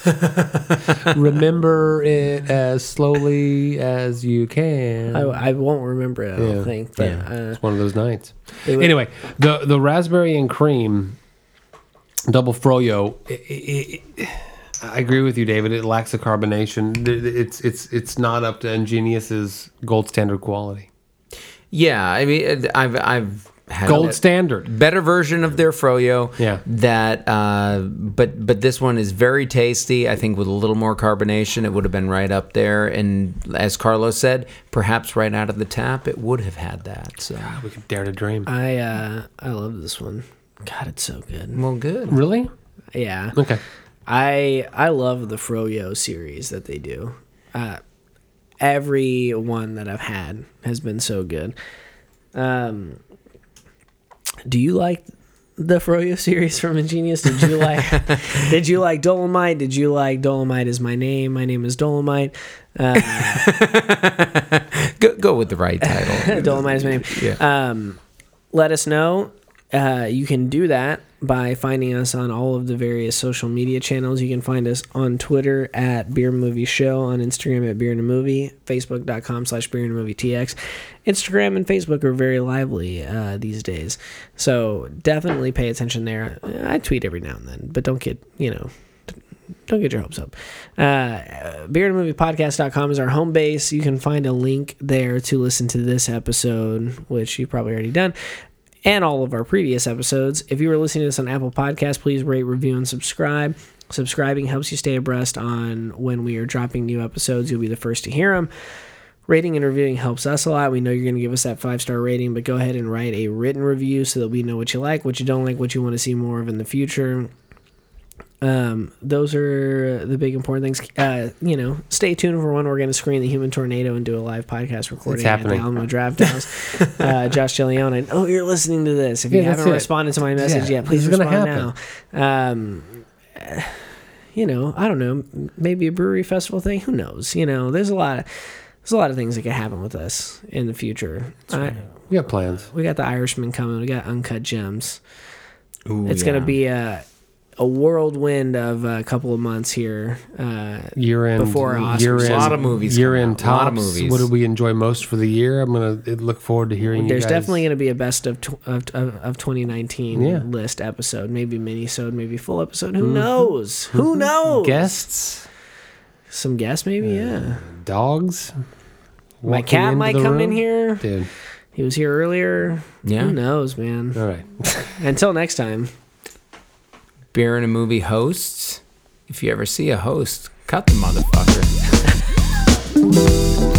remember it as slowly as you can. I, I won't remember it. I don't Yeah. think, but Yeah. uh, it's one of those nights. it was, Anyway, the the raspberry and cream double froyo. i i i I agree with you, David. It lacks the carbonation. It's it's it's not up to Ingenious's gold standard quality. Yeah, I mean, I've I've had Gold a standard. better version of their froyo. Yeah. That, uh, but but this one is very tasty. I think with a little more carbonation, it would have been right up there. And as Carlos said, perhaps right out of the tap, it would have had that. So We could dare to dream. I uh, I love this one. God, it's so good. well, good. Really? Yeah. Okay. I I love the Froyo series that they do. Uh, every one that I've had has been so good. Um, do you like the Froyo series from Ingenious? Did you like? did you like Dolemite? Did you like Dolemite is my name? My name is Dolemite. Uh, Go, go with the right title. Dolemite is my name. Yeah. Um, let us know. Uh, you can do that by finding us on all of the various social media channels. You can find us on Twitter at Beer Movie Show, on Instagram at Beer and a Movie, Facebook.com slash Beer and a Movie TX. Instagram and Facebook are very lively uh, these days. So definitely pay attention there. I tweet every now and then, but don't get, you know, don't get your hopes up. Uh, beer and movie podcast.com is our home base. You can find a link there to listen to this episode, which you've probably already done, and all of our previous episodes. If you are listening to this on Apple Podcasts, please rate, review, and subscribe. Subscribing helps you stay abreast on when we are dropping new episodes. You'll be the first to hear them. Rating and reviewing helps us a lot. We know you're going to give us that five star rating, but go ahead and write a written review so that we know what you like, what you don't like, what you want to see more of in the future. Um, those are the big important things. Uh, you know, stay tuned for when we're going to screen the Human Tornado and do a live podcast recording at the. Alamo Drafthouse. uh, Josh Gillione, I know you're listening to this. If you Yeah, that's haven't it. responded to my message Yeah, yet, please respond now. Um, you know, I don't know, maybe a brewery festival thing. Who knows? You know, there's a lot of there's a lot of things that could happen with us in the future. I, We got plans. we got the Irishman coming. We got Uncut Gems. Ooh, It's yeah. gonna be a a whirlwind of a couple of months here. Uh, Year end. Before Oscars. Year A end, lot of movies Year coming end out. A lot of movies. What did we enjoy most for the year? I'm gonna eh, look forward to hearing. there's you guys. definitely gonna be a best of tw- of, of, of 2019 Yeah. list episode, maybe mini-sode, maybe full episode. Who mm-hmm. knows? Who mm-hmm. knows? guests, Some guests, maybe. Uh, yeah. dogs. My cat might the come in here. dude. He was here earlier. Yeah. Who knows, man? All right. Until next time. Beer and a movie hosts. If you ever see a host, cut the motherfucker.